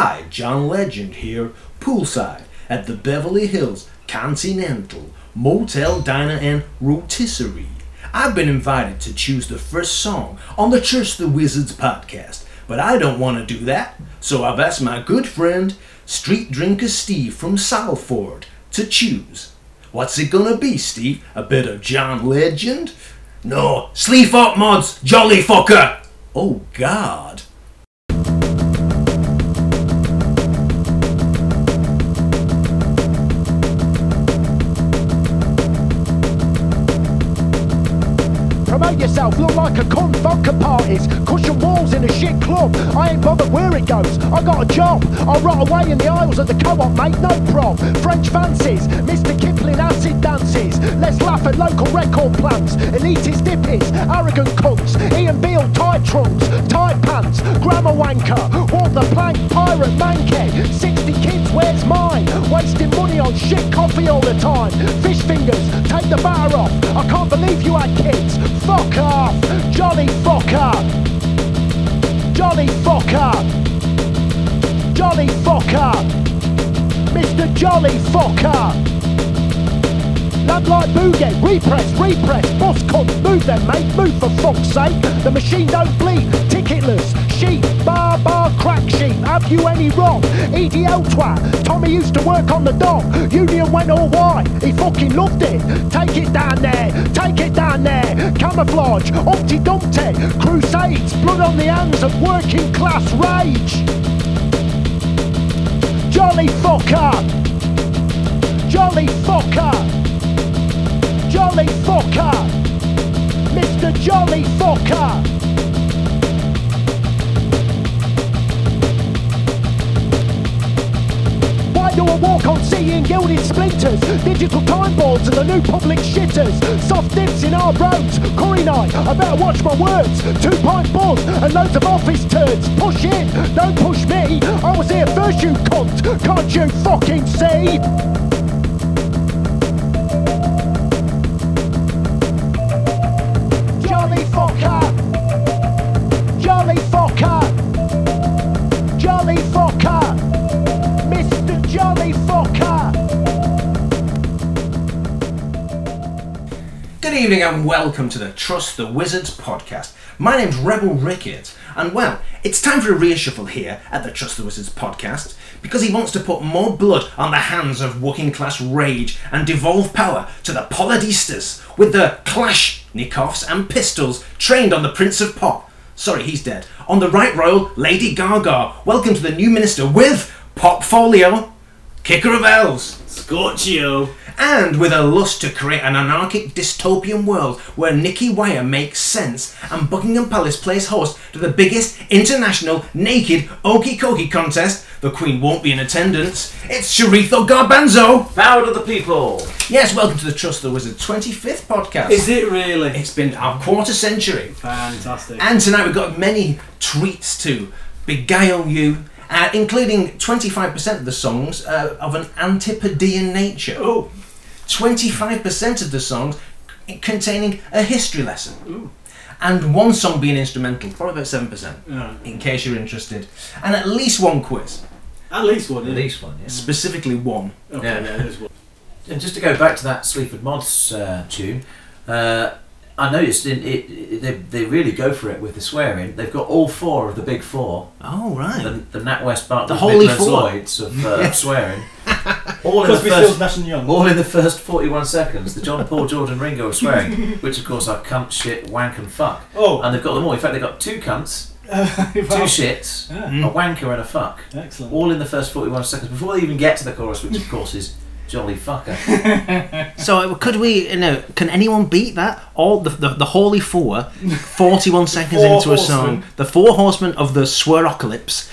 Hi, John Legend here, poolside at the Beverly Hills Continental Motel, Diner, and Rotisserie. I've been invited to choose the first song on the Church of the Wizards podcast, but I don't want to do that, so I've asked my good friend, Street Drinker Steve from Salford, to choose. What's it gonna be, Steve? A bit of John Legend? No, Sleaford Mods, Jolly Fucker! Oh, God. Promote yourself, look like a cunt, vodka parties, cushion walls in a shit club. I ain't bothered where it goes, I got a job. I'll rot away in the aisles of the co-op, mate, no prob. French fancies, Mr. Kipling acid dances. Let's laugh at local record plants, elitist dippies, arrogant cunts. Ian Beale tight trunks, tight pants, grammar wanker, walk the plank, pirate manky. 60 kids, where's mine? Wasting money on shit coffee all the time. Fish fingers, take the bar off. I can't believe you had kids. Fuck off, jolly fucker. Jolly fucker. Jolly fucker. Mr. Jolly fucker. Lad like boogie, repress, repress, boss cunt, move them mate, move for fuck's sake. The machine don't bleed, ticketless, sheep, bar bar crack sheep, have you any wrong? EDL twat, Tommy used to work on the dock, Union went all white, he fucking loved it. Take it down there, take it down there, camouflage, Humpty Dumpty, crusades, blood on the hands of working class rage. Jolly fucker! Jolly fucker! Jolly fucker! Mr. Jolly fucker! Why do I walk on seeing gilded splinters? Digital time boards and the new public shitters. Soft dips in our roads. Curry night, I better watch my words. Two pint buzz and loads of office turds. Push in, don't push me. I was here first, you cunt. Can't you fucking see? Good evening and welcome to the Trust the Wizards podcast. My name's Rebel Ricketts, and well, it's time for a reshuffle here at the Trust the Wizards podcast because he wants to put more blood on the hands of working class rage and devolve power to the Polydistas with the Clash Nikovs and Pistols trained on the Prince of Pop. Sorry, he's dead. On the Right Royal Lady Gaga. Welcome to the new minister with Popfolio, Kicker of Elves. Scorchio. And with a lust to create an anarchic dystopian world where Nicky Wire makes sense and Buckingham Palace plays host to the biggest international naked okie kokie contest, the Queen won't be in attendance. It's Sharitho Garbanzo! Power to the people. Yes, welcome to the Trust the Wizard 25th podcast. Is it really? It's been our quarter century. Fantastic. And tonight we've got many treats to beguile you, uh, including 25% of the songs uh, of an antipodean nature. oh, 25% of the songs containing a history lesson. And one song being instrumental, probably about 7%, yeah. in case you're interested. And at least one quiz, at least one. At Yeah. least one, yes. specifically one. Okay, Yeah. yeah, there's one. And just to go back to that Sleaford Mods uh, tune, uh, I noticed in, it, it, they, they really go for it with the swearing. They've got all four of the big four. Oh, right. The, the Nat West Bartlett, The Holy Midlands Four. Lloyds of uh, swearing. all in the Because we still first, smashing young. all in the first forty-one seconds. The John Paul, George, and Ringo of swearing, which of course are cunt, shit, wank, and fuck. Oh, And they've got them all. In fact, they've got two cunts, wow. two shits, Yeah. a wanker, and a fuck. Excellent. All in the first forty-one seconds before they even get to the chorus, which of course is jolly fucker. So uh, could we, you know, can anyone beat that? All the, the, the Holy Four, 41 seconds Four into a song, horsemen. the four horsemen of the Swerocalypse,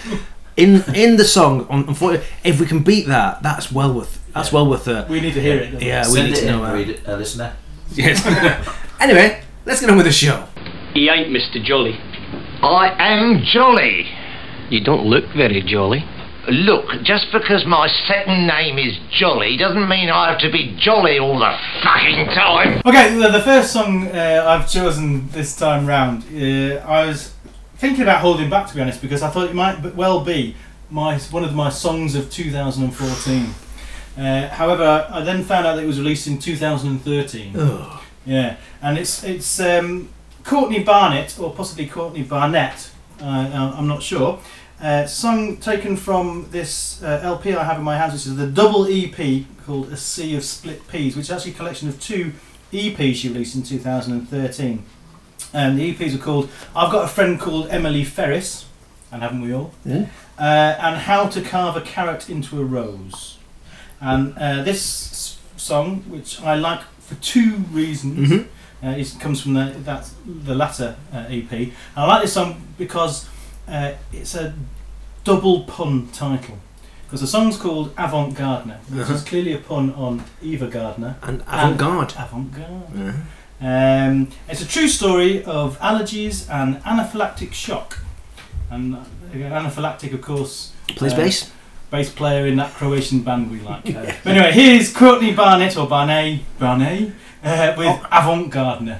in in the song, on, on, if we can beat that, that's well worth, that's Yeah. well worth uh, We need to hear it. don't we? Yeah, we Send need it to know that. read uh, listener. Yes. anyway, let's get on with the show. He ain't Mr. Jolly. I am jolly. You don't look very jolly. Look, just because my second name is Jolly doesn't mean I have to be jolly all the fucking time. Okay, the, the first song uh, I've chosen this time round, uh, I was thinking about holding back to be honest because I thought it might well be my one of my songs of 2014. Uh, however, I then found out that it was released in 2013. Oh. Yeah, and it's it's um, Courtney Barnett or possibly Courtney Barnett. Uh, I'm not sure. Uh, song taken from this uh, LP I have in my hands, which is the double EP called "A Sea of Split Peas," which is actually a collection of two EPs she released in 2013. And the EPs are called "I've Got a Friend Called Emily Ferris," and haven't we all? Yeah. Uh, and "How to Carve a Carrot into a Rose." And uh, this song, which I like for two reasons. Mhm. Uh, it comes from the that the latter uh, EP. And I like this song because uh, it's a double pun title. Because the song's called Avant Gardener, which Uh-huh. is clearly a pun on Ava Gardner. And avant-garde. Avant Garde. Uh-huh. Um, it's a true story of allergies and anaphylactic shock. And uh, anaphylactic, of course, Plays Uh, bass. bass player in that Croatian band we like. But anyway, here's Courtney Barnett or Barney Barney uh, with Avant Gardener.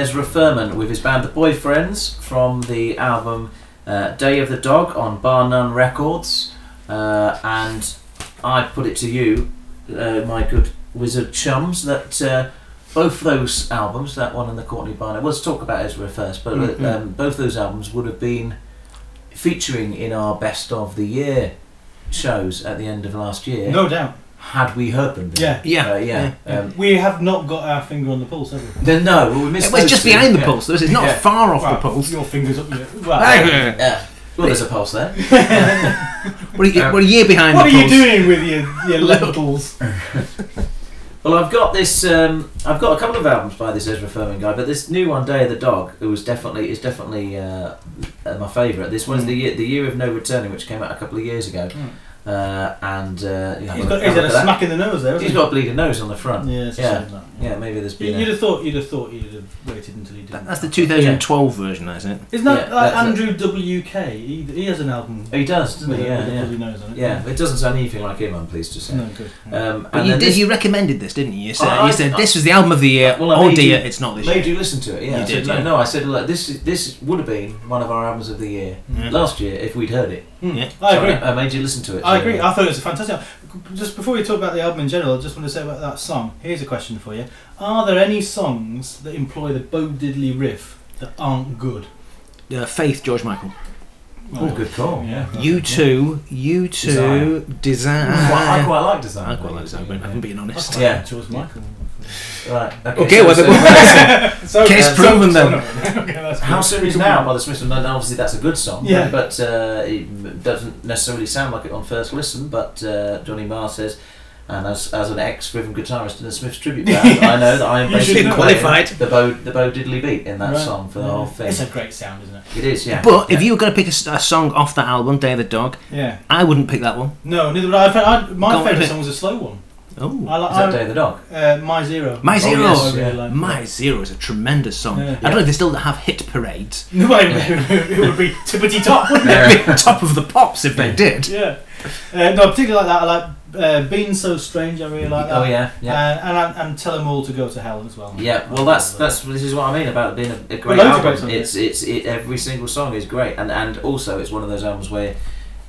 Ezra Furman with his band The Boyfriends from the album uh, Day of the Dog on Bar None Records. Uh, and I put it to you, uh, my good wizard chums, that uh, both those albums, that one and the Courtney Barnett, let's talk about Ezra first, but Mhm. um, both those albums would have been featuring in our Best of the Year shows at the end of last year. No doubt. Had we heard them? then. Yeah. Yeah. Uh, yeah. Um, We have not got our finger on the pulse, have we? then no, well, we missed It was just two. behind the Yeah. pulse. It's not Yeah. far off Well, the pulse. Your fingers up your. Well, Hey, Yeah. Well, there's a pulse there. We're a, year- we're a year behind what the are you doing with your, your lentils? Well, I've got this. Um, I've got a couple of albums by this Ezra Furman guy, but this new one, Day of the Dog, it was definitely is definitely uh, uh, my favourite. This one's Mm. the year, the year of no returning, which came out a couple of years ago, uh, and uh, yeah, He's have got, a- he's had a a smack in the nose there, that. hasn't He's he? got a bleeding nose on the front. Yeah, it's yeah, that. yeah. Maybe there's been. You'd A, have thought you'd have thought you'd have waited until he did. That's the 2012 version, isn't it? Isn't that Yeah, like that's Andrew WK? He, he has an album. he does, doesn't he? Yeah, yeah. bloody nose on it. Yeah, it doesn't sound anything like him. I'm pleased to say. No, good. Um, But and you did. this- You recommended this, didn't you? You said, I- you said I- this was the album of the year. Well, oh dear, it's not this made year. you listen to it. Yeah, You I did, no, I said this this would have been one of our albums of the year last year if we'd heard it. Hmm. Yeah. I So agree. I, I made you listen to it. I so- agree. I thought it was a fantastic. Just before we talk about the album in general, I just want to say about that song. Here's a question for you: Are there any songs that employ the Bo Diddley riff that aren't good? Uh, Faith, George Michael. Oh, good call. Yeah. U2, you two, desire. Quite- I quite like design. I quite like that, but I'm being honest. That's Yeah. like George Michael. Right. Okay. Okay, so- well, so- the- So, Case so- proven so- then. okay, that's How good. soon is now by the Smiths? And obviously that's a good song. Yeah. But uh, it doesn't necessarily sound like it on first listen. But uh, Johnny Marr says. And as, as an ex-rhythm guitarist in the Smiths tribute band, I know that I am You should basically know. playing Qualified. the Bo the Bo Diddley beat in that Right. song for the Yeah. whole thing. It's a great sound, isn't it? It is, yeah. But if you were going to pick a, s- a song off that album, Day of the Dog, Yeah. I wouldn't pick that one. No, neither would I. I, I my Go on, favourite pick. song was a slow one. Oh, I like is that I- Day of the Dog? uh, My Zero. My Oh, Zero. yes, I really like My Zero is a tremendous song. Yeah. I don't know if they still have hit parades. No, it would be tippity top, wouldn't it? It'd be top of the pops if they did. Yeah. Uh, no, particularly like that. I like uh, Been So Strange. I really like that. Oh yeah, yeah. Uh, and I- and Tell 'Em All to Go to Hell as well. Yeah, well, that's that's this is what I mean about it being a, a great loads of great album. songs, It's it's it, every single song is great, and and also it's one of those albums where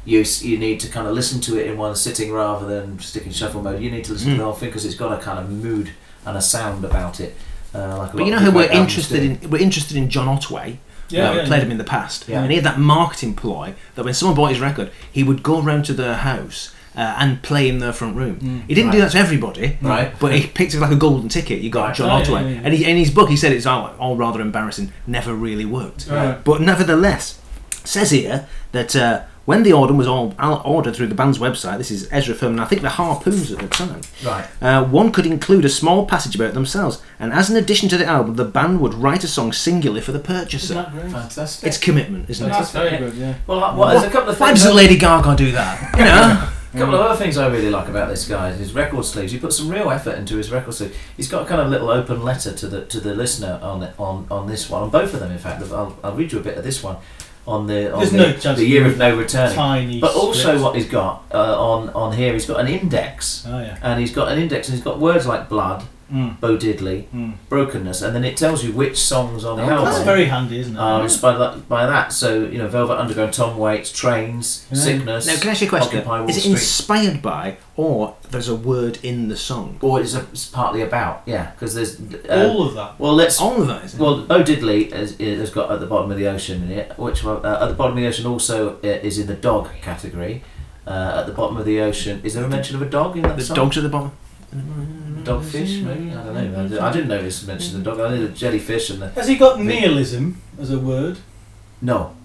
you you need to kind of listen to it in one sitting rather than sticking shuffle mode. You need to listen to Mm. the whole thing because it's got a kind of mood and a sound about it. Uh, like a But you know who we're interested in? We're interested in John Otway. Yeah, yeah, played yeah. him in the past, Yeah. and he had that marketing ploy that when someone bought his record, he would go round to their house uh, and play in their front room. Mm. He didn't do that to everybody, Right. But he picked it like a golden ticket. You got Right. John Oh, yeah, Otway, yeah, yeah. and he, in his book he said it's all, all rather embarrassing. Never really worked, Right. but nevertheless, says here that. Uh, when the order was all all ordered through the band's website, this is Ezra Furman, I think the Harpoons at the time, Right. uh, one could include a small passage about themselves, and as an addition to the album, the band would write a song singularly for the Isn't purchaser. that great? Fantastic. It's commitment, isn't it? That's very good, yeah. well, I- well, there's a couple of things. Why doesn't Lady Gaga do that? You know? A couple of other things I really like about this guy is his record sleeves. He put some real effort into his record sleeve. He's got a kind of little open letter to the to the listener on on on this one, on both of them. In fact, I'll, I'll read you a bit of this one on the on There's the, no chance the year of no returning. Tiny. But also, what he's got uh, on on here, he's got an index, Oh yeah. and he's got an index, and he's got words like blood, Mm. Bo Diddley, Mm. brokenness, and then it tells you which songs on the Oh, album That's very handy, isn't it? are inspired by that, by that. So you know, Velvet Underground, Tom Waits, Trains, Yeah. Sickness. Now, can I ask you a question? Occupy Is it Street. inspired by, or there's a word in the song? Or it's, a, it's partly about, yeah, because there's. Uh, All of that. well, let's. All of that, isn't? Well, Bo Diddley has, has got at the bottom of the ocean in it, which uh, at the bottom of the ocean also uh, is in the dog category. Uh, at the bottom of the ocean, is there a mention of a dog in that the song? dogs at the bottom. Dogfish, maybe? I don't know. I, di- I didn't know this mentioned the dog. I knew the jellyfish and the. Has he got nihilism as a word? No.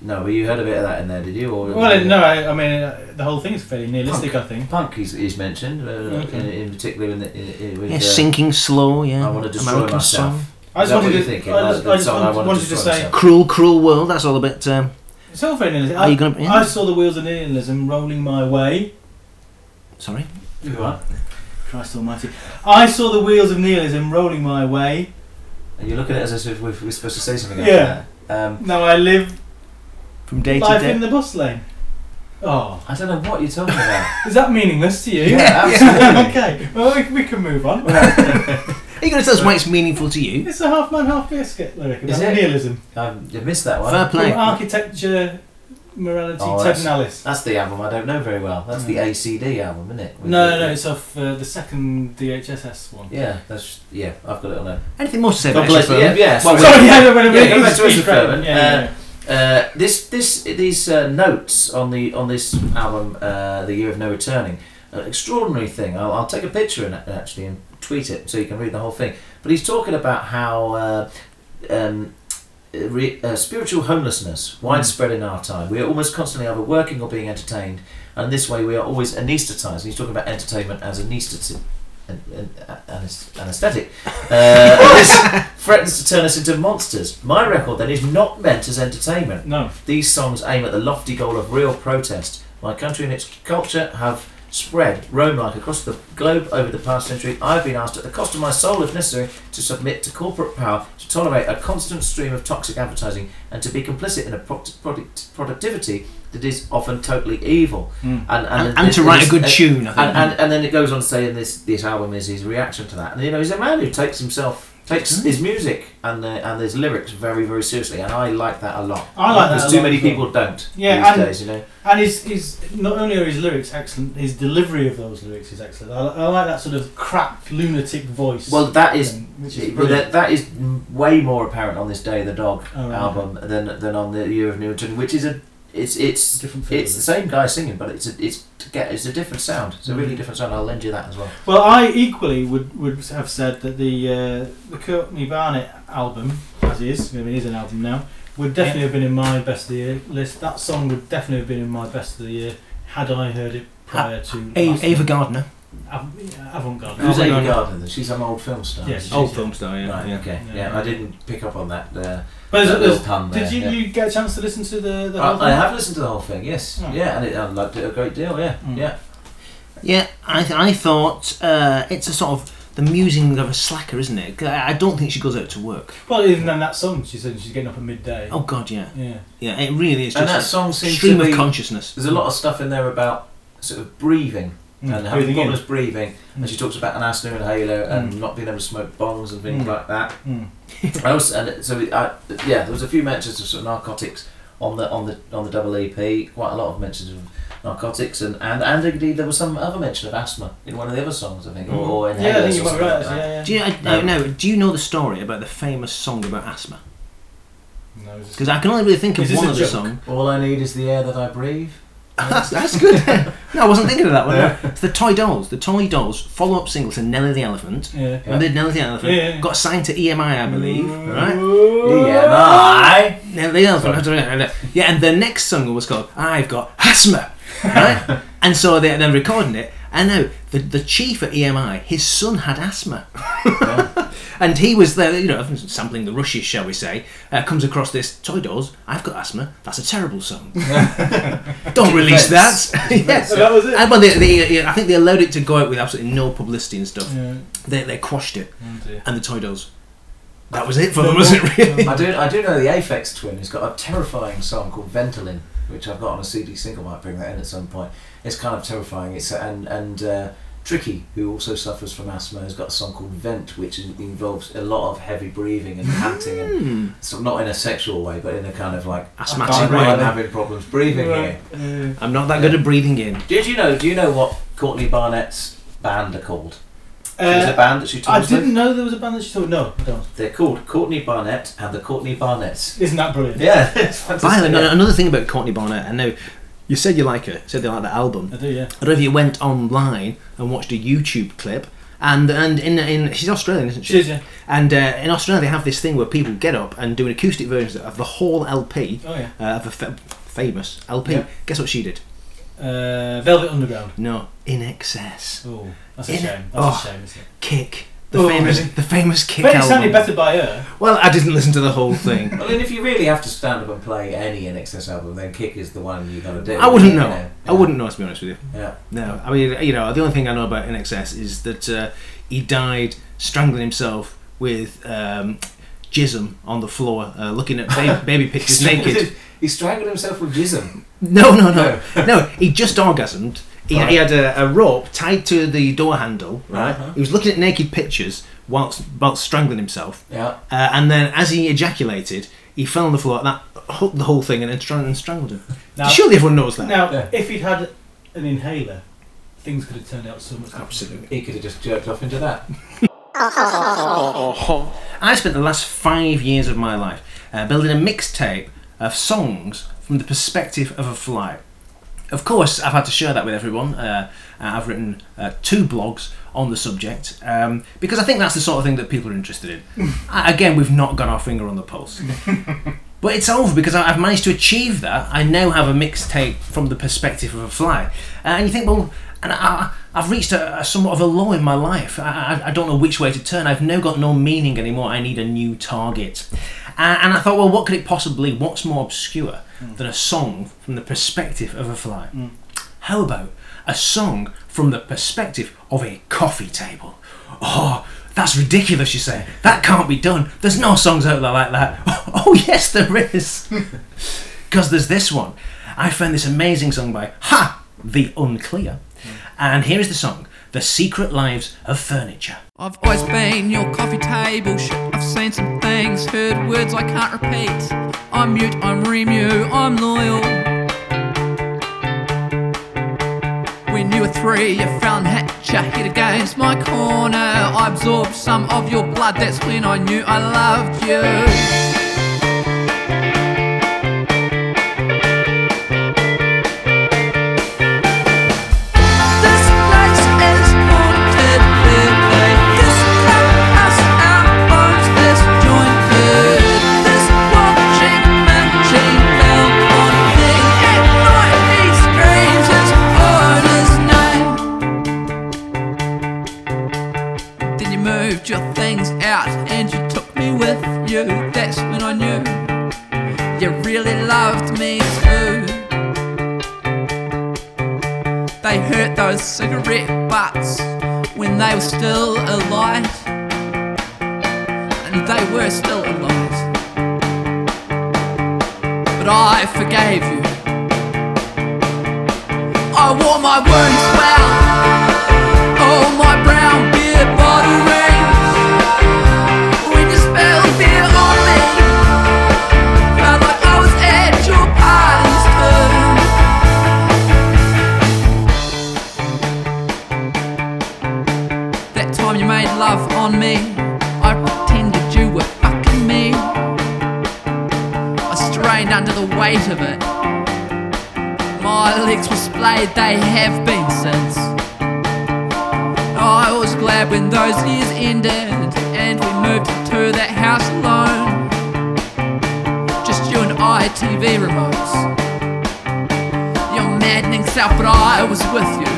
No, but you heard a bit of that in there, did you? Or, Well, no, I, I mean uh, the whole thing is fairly nihilistic. I think. Punk he's, he's mentioned, uh, Okay. in, in particular in the. In, in, with, Yeah, uh, sinking slow. Yeah. I want to destroy American myself. song. I Is just that what wanted you're to. thinking? I just, the I just song, want- I wanna wanted to destroy say. myself. Cruel, cruel world. That's all a bit. Um, It's all very nihilistic. Are I, you gonna- yeah. I saw the wheels of nihilism rolling my way. sorry. You What? Christ Almighty! I saw the wheels of nihilism rolling my way. Are you looking at it as if we're, we're supposed to say something Yeah. after that? Um, Now I live From day to life day. in the bus lane. Oh, I don't know what you're talking about. is that meaningless to you? Yeah, absolutely. okay. Well, we, we can move on. Are you going to tell us why it's meaningful to you? It's a half man, half biscuit lyric about Is it? nihilism. Um, you missed that one. Fair play. From architecture, morality, Oh, Ted that's- and That's the album I don't know very well. That's the ACD album, isn't it? With No, the- no, no, it's off uh, the second DHSS one. Yeah, that's yeah. I've got it on there. Anything more to say God about bless you. Extra Yeah, yeah. Well, so- Sorry, yeah, no, but Yeah, go back to it's Ezra Yeah, yeah, Uh, this this these uh, notes on the on this album, uh, the year of no returning, an extraordinary thing. I'll, I'll take a picture and actually and tweet it so you can read the whole thing. But he's talking about how uh, um, re- uh, spiritual homelessness widespread in our time. We are almost constantly either working or being entertained, and this way we are always anaesthetized. He's talking about entertainment as anaesthetic. An, an, an, anesthetic. Uh, this threatens to turn us into monsters. My record then is not meant as entertainment. No. These songs aim at the lofty goal of real protest. My country and its culture have spread, roam like across the globe over the past century. I've been asked at the cost of my soul, if necessary, to submit to corporate power, to tolerate a constant stream of toxic advertising, and to be complicit in a product, product, productivity that is often totally evil. Mm. And, And, and to write a good and- tune, I think. and, and, and then it goes on to say, and this this album is his reaction to that. And you know, he's a man who takes himself takes his music and uh, and his lyrics very very seriously, and I like that a lot. I like that because too lot many people don't Yeah, these and- days. You know, And his, his not only are his lyrics excellent, his delivery of those lyrics is excellent. I, I like that sort of cracked lunatic voice. well that is. which is that, that is way more apparent on this Day of the Dog Oh, album than than on the Year of Newton, which is a it's it's Different feel, it's the same guy singing, but it's a, it's to get it's a different sound. It's a really Mm. different sound. I'll lend you that as well. Well, I equally would, would have said that the uh, the Courtney Barnett album, as is, I mean, it is an album now, would definitely have been in my best of the year list. That song would definitely have been in my best of the year had I heard it prior to A- Ava. Gardner. Avant-Garde. Who's Ava Avant-Garde. Gardner? She's an old film star. Yes, Old she's- film star, yeah. Right. yeah. Okay. Yeah, Yeah, yeah. I didn't pick up on that. Uh, But there's, that there's, there. did you, yeah. you get a chance to listen to the, the whole I, I have listened to the whole thing. Yes. Oh. Yeah, and it, I liked it a great deal. Yeah. Mm. Yeah. Yeah, I, th- I thought uh, it's a sort of the musing of a slacker, isn't it? 'Cause I I don't think she goes out to work. Well, even in that song, she said she's getting up at midday. Oh God, yeah, Yeah. yeah. It really is And just that song seems stream to be. of consciousness. There's a lot of stuff in there about sort of breathing Mm. and having Breathing in. problems breathing. Mm. And she talks about an asthma inhaler and Mm. not being able to smoke bongs and things Mm. like that. Mm. I also, and so it- I, yeah, there was a few mentions of sort of narcotics on the on the on the double EP. Quite a lot of mentions of narcotics and and and indeed there was some other mention of asthma in one of the other songs, I think, or, or inhalers Yeah, I think you might right. like. Yeah, yeah. Do you, I, Um, no, do you know the story about the famous song about asthma? No, Because I can only really think of one a of the joke? songs. All I need is the air that I breathe. That's, that's good. no, I wasn't thinking of that one. no. It's the Toy Dolls. The Toy Dolls follow-up single to Nelly the Elephant. yeah. Remember Nelly the Elephant? Yeah, yeah. Got signed to EMI, I believe. Right? Yeah, I. Nelly the Elephant. Yeah, and the next song was called "I've Got Asthma." Right? and so they're then recording it. And now the the chief at EMI, his son had asthma. And he was there, you know, sampling the rushes, shall we say, uh, comes across this Toy Dolls. I've got asthma. That's a terrible song. Don't release that. yes. So that was it. And, well, they, they, I think they allowed it to go out with absolutely no publicity and stuff. Yeah. They, they quashed it. Oh. And the Toy Dolls. That was it for them, was it really? I do. I do know the Aphex Twin has got a terrifying song called Ventolin, which I've got on a CD single. Might bring that in at some point. It's kind of terrifying. It's and and uh, Tricky, who also suffers from asthma, has got a song called Vent, which involves a lot of heavy breathing and panting, and Hmm. so not in a sexual way, but in a kind of like Asthmatic I'm, way. I'm having problems breathing Right. here. Yeah. I'm not that good at breathing in. Did you know? Do you know what Courtney Barnett's band are called? There's a Uh, band that she I didn't know there was a band that she told. No, I don't. They're called Courtney Barnett and the Courtney Barnetts. Isn't that brilliant? Yeah, it's fantastic. By the way, another thing about Courtney Barnett, I know You said you like it. Said you like the album. I do, yeah. I don't know if you went online and watched a YouTube clip. And and in in she's Australian, isn't she? She is, yeah. And uh, in Australia, they have this thing where people get up and do an acoustic version of the whole LP Oh, yeah. uh, of a fa- famous LP. Yeah. Guess what she did? Uh, Velvet Underground. No, INXS. Oh, that's a In- shame. That's oh. a shame, isn't it? Kick. The Oh, famous, really? the famous Kick But it album. sounded better by her. Well, I didn't listen to the whole thing. Well, then if you really have to stand up and play any INXS album, then Kick is the one you got to do. I wouldn't you know. I wouldn't know to be honest with you. Yeah. No, I mean, you know, the only thing I know about INXS is that uh, he died strangling himself with um, jism on the floor, uh, looking at baby, baby pictures naked. He strangled himself with jism. No, no, no, no. He just orgasmed. He, Right. he had a, a rope tied to the door handle, right? Uh-huh. He was looking at naked pictures whilst, whilst strangling himself. Yeah. Uh, and then as he ejaculated, he fell on the floor, and that hooked the whole thing and then strang- and strangled him. Now- Surely everyone knows that. Now, Yeah. if he'd had an inhaler, things could have turned out so much different. He could have just jerked off into that. I spent the last five years of my life uh, building a mixtape of songs from the perspective of a fly. Of course, I've had to share that with everyone. Uh, uh, I've written uh, two blogs on the subject um, because I think that's the sort of thing that people are interested in. Again, we've not got our finger on the pulse. But it's over because I've managed to achieve that. I now have a mixtape from the perspective of a fly. Uh, and you think, well, and I, I've reached a, a somewhat of a low in my life. I, I, I don't know which way to turn. I've now got no meaning anymore. I need a new target. Uh, and I thought, well, what could it possibly, what's more obscure than a song from the perspective of a fly? How about a song from the perspective of a coffee table? Oh, that's ridiculous, you say. That can't be done. There's no songs out there like that. Oh, yes, there is. Because there's this one. I found this amazing song by Ha! The Unclear. And here is the song The Secret Lives of Furniture. I've always been your coffee table shit. I've seen some things, heard words I can't repeat. I'm mute, I'm remu, I'm loyal. When you were three, you found hatch, you hit against my corner. I absorbed some of your blood, that's when I knew I loved you. You really loved me too. They hurt those cigarette butts when they were still alive, And they were still alive. But I forgave you. I wore my wounds well. Weight of it. My legs were splayed, they have been since. I was glad when those years ended and we moved to that house alone. Just you and I, TV remotes. Your maddening self, but I was with you.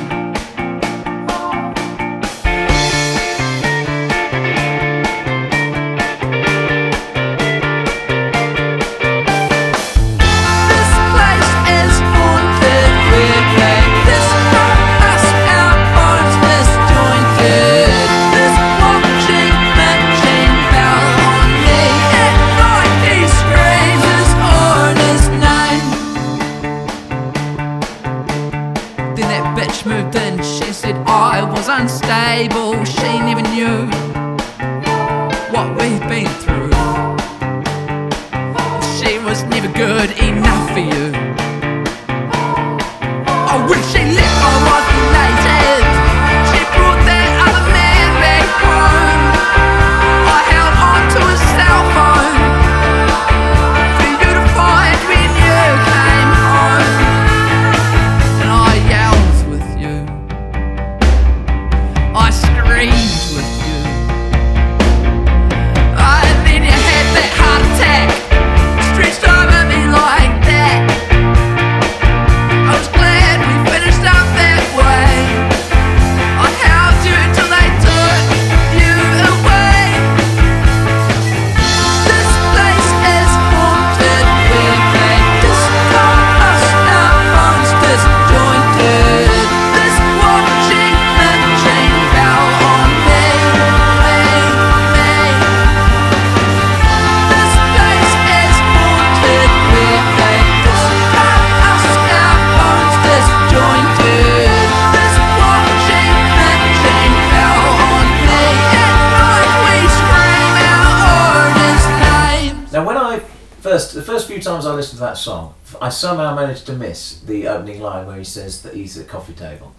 Somehow managed to miss the opening line where he says that he's at a coffee table.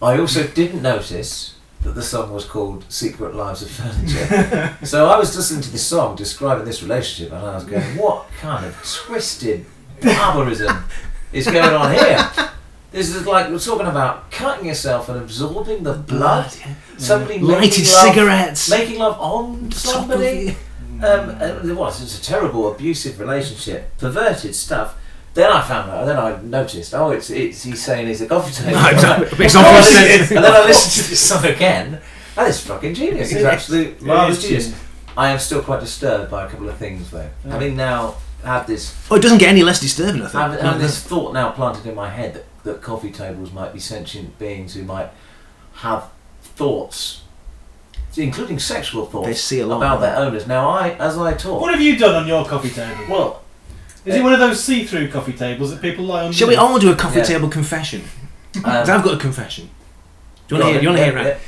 I also didn't notice that the song was called Secret Lives of Furniture. so I was listening to this song describing this relationship and I was going, what kind of twisted barbarism is going on here? This is like we're talking about cutting yourself and absorbing the blood. Somebody Lighted love, cigarettes. making love on somebody. Um, it was. It's a terrible, abusive relationship, perverted stuff. Then I found out. Then I noticed. Oh, it's it's he's saying he's a coffee table. No, exactly. It's and, obvious then, and then I listened to this song again. That is fucking genius. It's It is. absolute marvelous genius. genius. I am still quite disturbed by a couple of things though. Having now had this, Oh, it doesn't get any less disturbing, I think. having, having no. this thought now planted in my head that, that coffee tables might be sentient beings who might have thoughts, including sexual thoughts, They see a lot about their owners. Now, I, as I talk, What have you done on your coffee table? well, Is it one of those see-through coffee tables that people lie on? Shall we all do a coffee Yeah. table confession? um, 'Cause I've got a confession. Do you want to hear? Do you want to hear it?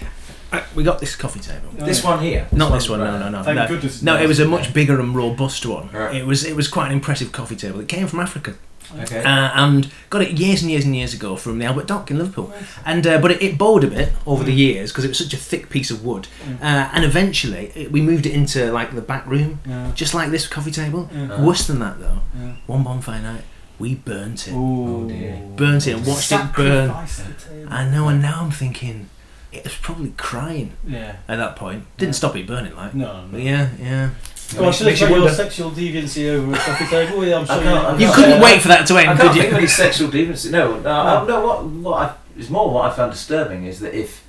Right, we got this coffee table. This one here. Not this one, no, no, no. Thank no. goodness it's No, not. it was a much bigger and robust one. Right. It was it was quite an impressive coffee table. It came from Africa, Okay. uh, and got it years and years and years ago from the Albert Dock in Liverpool. And uh, but it, it bowed a bit over the Mm. years because it was such a thick piece of wood. Uh, and eventually it, we moved it into like the back room, Yeah. just like this coffee table. Yeah. Worse than that though, Yeah. one bonfire night we burnt it, Ooh. dear. burnt it and watched it burn. Sacrifice the. I know, and now I'm thinking it was probably crying Yeah. at that point. Didn't stop it burning, like. No, But no. yeah, yeah. Go on, Makes- tell makes you about your sexual deviancy over a coffee table. Yeah, I'm sure I can't- I You can't- couldn't uh, wait for that to I end, can't could think of you? any sexual deviancy. No, no, uh, no. What, what I, it's more what I found disturbing is that if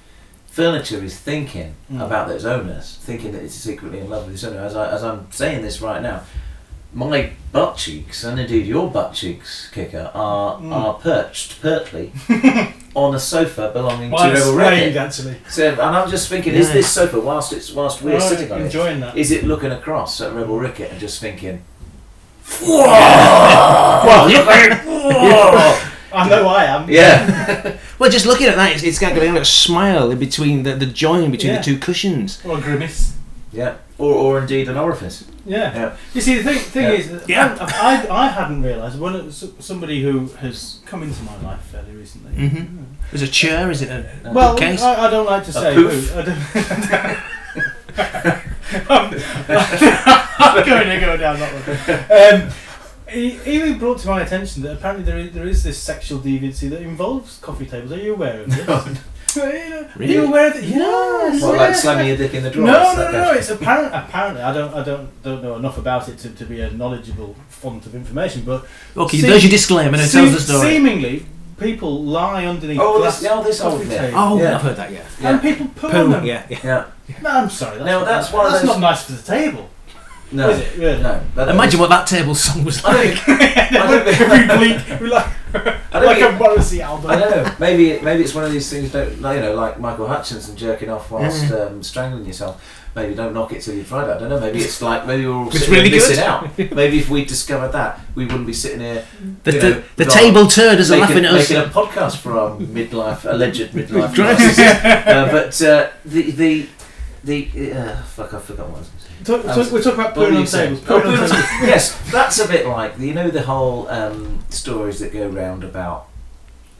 furniture is thinking Mm. about its owners, thinking that it's secretly in love with its owner, as, I, as I'm saying this right now, my butt cheeks, and indeed your butt cheeks, Kicker, are, Mm. are perched, pertly, on a sofa belonging to Mine Rebel swayed Racket. actually. So, and I'm just thinking, is this sofa, whilst it's whilst we're Right, sitting on it, enjoying that. is it looking across at Rebel Ricket and just thinking, well, look at it. I know I am. yeah, Well, just looking at that, it's, it's got a little smile in between the, the join between Yeah. the two cushions. Or a grimace. yeah, or, or indeed an orifice. Yeah. Yeah. You see, the thing, thing Yeah. is, Yeah. I, I, I hadn't realised when it was somebody who has come into my life fairly recently. Mm-hmm. Is it a chair? Is it a Well, case? I, I don't like to say poof? who. I don't, I'm, I'm going to go down that one. Um, he, he brought to my attention that apparently there is, there is this sexual deviancy that involves coffee tables. Are you aware of this? Are you Really? aware of that? Yes. What, like slamming your dick in the No, no, no, no. It's apparent. Apparently, I don't, I don't, don't know enough about it to, to be a knowledgeable font of information. But okay, see- there's your disclaimer. And it seem- tells the story. Seemingly, people lie underneath Oh, glass this, oh, this old coffee thing. tables. oh, Yeah. I've heard that. Yeah. Yeah. and people poo, on them. Yeah. yeah. Yeah. No, I'm sorry. That's No, not, that's one of that's those- not nice for the table. No, Is it really? no. But Imagine what that table song was I don't like. think. I don't think. Every bleak, we like, don't like a think- Morrissey album. I don't know. Maybe maybe it's one of these things. Don't like, you know, like Michael Hutchence jerking off whilst um, strangling yourself. Maybe don't knock it till you tried it. I don't know. Maybe it's like maybe we're all It's sitting really here missing good. out. Maybe if we discovered that, we wouldn't be sitting here. The, you the, know, the got- table turds are making, laughing at us. making a podcast for our midlife alleged midlife crisis. uh, but uh, the the the uh, fuck I forgot what I was going to say. Talk, talk, we're talking about What were pooing you on saying? tables. Oh, Pooing on tables. tables. yes, that's a bit like you know the whole um, stories that go round about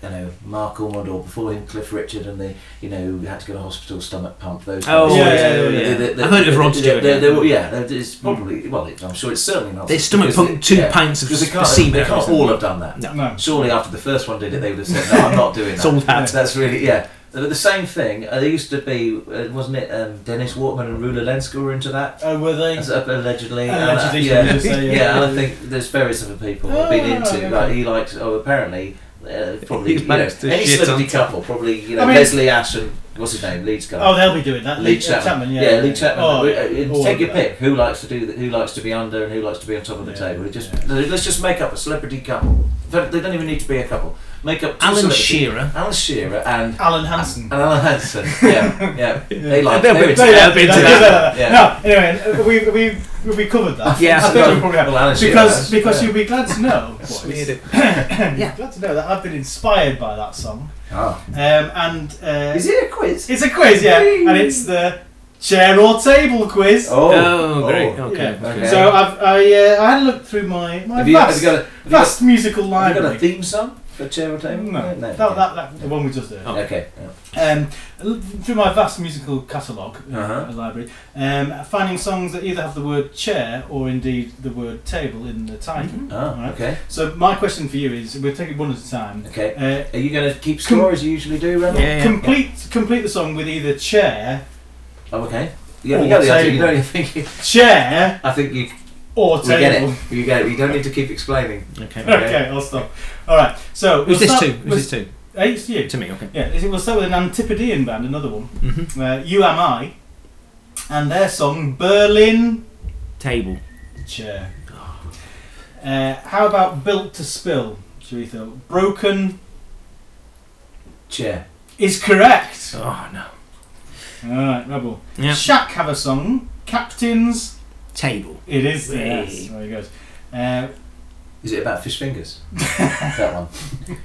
you know Marc Almond or before him Cliff Richard and the you know who had to go to hospital stomach pump those. Oh, yeah, yeah, yeah, yeah. The- the- I've heard of Rod the- Stewart, the- yeah. Yeah, it's probably well. It, I'm sure it's certainly not. They stomach pumped two yeah, pints of because they can't, semen they can't all have done that. No. No. Surely after the first one did it, they would have said, "No, I'm not doing that." It's all that. That's really yeah. But the same thing. Uh, there used to be, uh, wasn't it? Um, Dennis Waterman and Rula Lenska were into that. Oh, were they? As, uh, allegedly, and, uh, Allegedly, yeah, shall just say, yeah, yeah. and I think there's various other people who've been Oh, into. okay. Like he likes. Oh, apparently, uh, probably He's you know, managed to any shit celebrity on top. couple, probably you know I mean- Leslie Ash and what's his name, Leeds guy. Oh, they'll be doing that. Lee Lee Chapman. yeah. yeah, Lee Chapman. Oh, Uh, uh, All take of your that. pick. Who likes to do? that? Who likes to be under and who likes to be on top of the Yeah, table? Just yeah. let's just make up a celebrity couple. In fact, They don't even need to be a couple. Make up two Alan celebrities. Shearer. Alan Shearer and Alan Hansen. and Alan Hansen. Yeah, yeah. They like. They'll they're be into into that. that. been to no, that. Yeah. no, anyway, we we we we covered that. Yeah, I think go- we probably have well, Alan Shearer because has, because yeah. you'll be glad to know. Smeared boys, it. yeah. glad to know that I've been inspired by that song. Ah. Um, and uh, Is it a quiz? It's a quiz, yeah, Whee! and it's the chair or table quiz. Oh, Oh, great. Okay. Yeah. okay. So I've, I, uh, I had a look through my, my Have you, have vast, you got a, have you vast musical got, have you got library. a theme song for chair or table? no, no. that, that, that, the one we just heard. Okay. Um, through my vast musical catalogue uh, Uh-huh. library, um, finding songs that either have the word chair or indeed the word table in the title. Oh, Right. okay. So my question for you is, we'll take it one at a time. Okay. Uh, Are you going to keep score as you usually do, Rebel? Yeah, yeah. complete complete the song with either chair, Oh, okay. Yeah, Or you got the answer. You table. don't think. Chair I think you. Or We get it. You get it. You don't need to keep explaining. Okay. Okay, I'll stop. All right. So Who's we'll this start to? with- Who's this to? Hey, it's you. To me. Okay. Yeah, we'll start with an Antipodean band, another one. Mm-hmm. Uh, you Am I, and their song Berlin Table. Chair. Uh, how about Built to Spill, Sharitha? Broken Chair. is correct. Oh no. Alright, Rebel. Yeah. Shack have a song. Captains. Table. It is. Hey. Yes. There he goes. Uh, Is it about fish fingers? that one.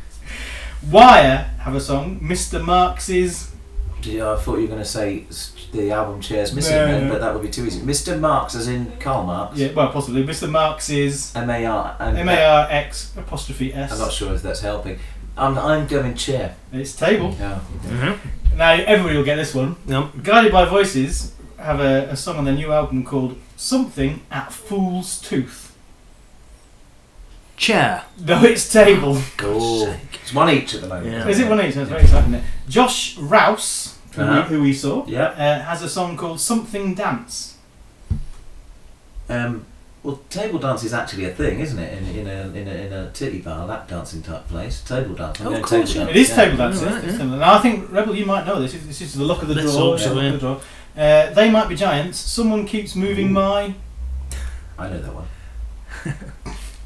Wire have a song. Mr. Marx's. Did you, I thought you were going to say the album Chair's missing, No, then, no. but that would be too easy. Mr. Marx, as in Karl Marx. Yeah, well, possibly. Mr. Marx's. M A R. and- M A R X apostrophe S. I'm not sure if that's helping. I'm, I'm going chair. It's table. No. Mm-hmm. Now everybody will get this one. No. Guided by Voices have a, a song on their new album called Something at Fool's Tooth. Chair. No, it's table. Oh. It's one each at the moment. Yeah. Is it one each? That's very exciting. isn't it? Josh Rouse, who, Uh-huh. we, who we saw, Yeah. uh, has a song called Something Dance. Um, well, table dance is actually a thing, isn't it? In, in, a, in, a, in a titty bar, lap dancing type place. Table dance. I'm Of going course, table yeah. dance. It is yeah. table dance. Oh, right, yeah. similar. Now I think Rebel, you might know this. This is the luck of the Let's draw. hope so, luck of yeah. the draw. Uh, they might be giants. Someone keeps moving my. I know that one.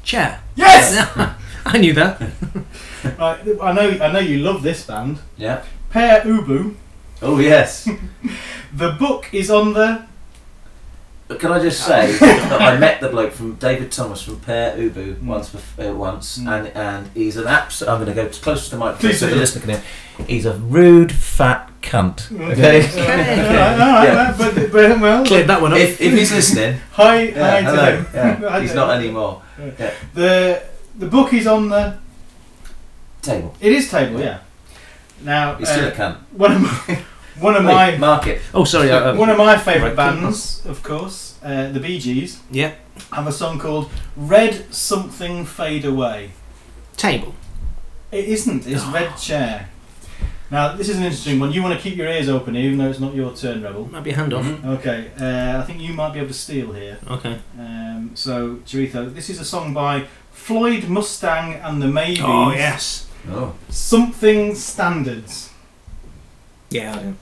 Chair. Yes. I knew that. right, I know. I know you love this band. Yeah. Pere Ubu. Oh, yes. The book is on the. But Can I just say that I met the bloke from David Thomas from Pere Ubu once, bef- uh, once, Mm. and and he's an abs. I'm going to go close to the microphone Please so the listener can hear. He's a rude fat cunt. Okay. all right, all right, Yeah. but, but well. Cleared that one up. if, if he's listening, Hi, yeah, hi to hello. him. Yeah, he's to not him. anymore. The the book is on the. Table. It is table, yeah. Now, He's still uh, a cunt. one of my, one of Wait, my mark it. oh, sorry. Uh, uh, one of my favourite right, bands, of course, uh, the Bee Gees, yeah. have a song called "Red Something Fade Away." Table. It isn't. It's Red Chair. Now, this is an interesting one. You want to keep your ears open, even though it's not your turn, Rebel. Might be a hand off. Mhm. Okay, uh, I think you might be able to steal here. Okay. Um, so, Charitha, this is a song by Floyd Mustang and the Maybes. Oh yes. Oh, Something Standards. Yeah.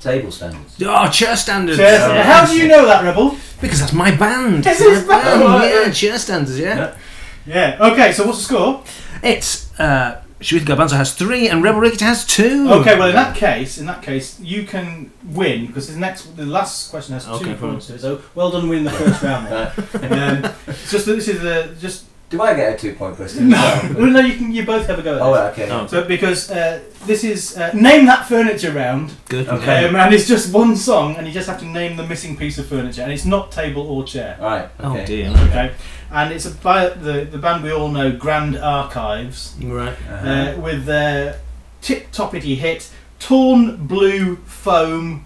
Table standards. Oh, chair standards. Chair- Yeah. How do you know that, Rebel? Because that's my band. It's My his band. Yeah, chair standards. Yeah. Yeah. Yeah. Okay, so what's the score? It's uh, Shwith Garbanzo has three and Rebel Ricket has two. Okay, well in that case, in that case, you can win because the next, the last question has two Okay, fine. points to it. So well done winning the first round. Then. um, it's just that this is the just Do I get a two point question? no, well, no. You can you both have a go. At Oh, this. okay. Oh. So because uh, this is uh, name that furniture round, Good. Okay. um, and it's just one song, and you just have to name the missing piece of furniture, and it's not table or chair. Right. Oh Okay. dear. Okay, and it's by the the band we all know, Grand Archives, Right. Uh-huh. uh, with their tip toppity hit, Torn Blue Foam.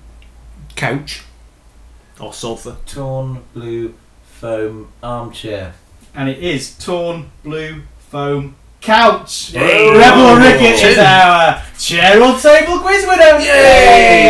Couch. Or sofa. Torn blue foam armchair. And it is torn blue foam couch. Hey. Rebel Ricket Two. is our uh, chair or table quiz winner. Yay!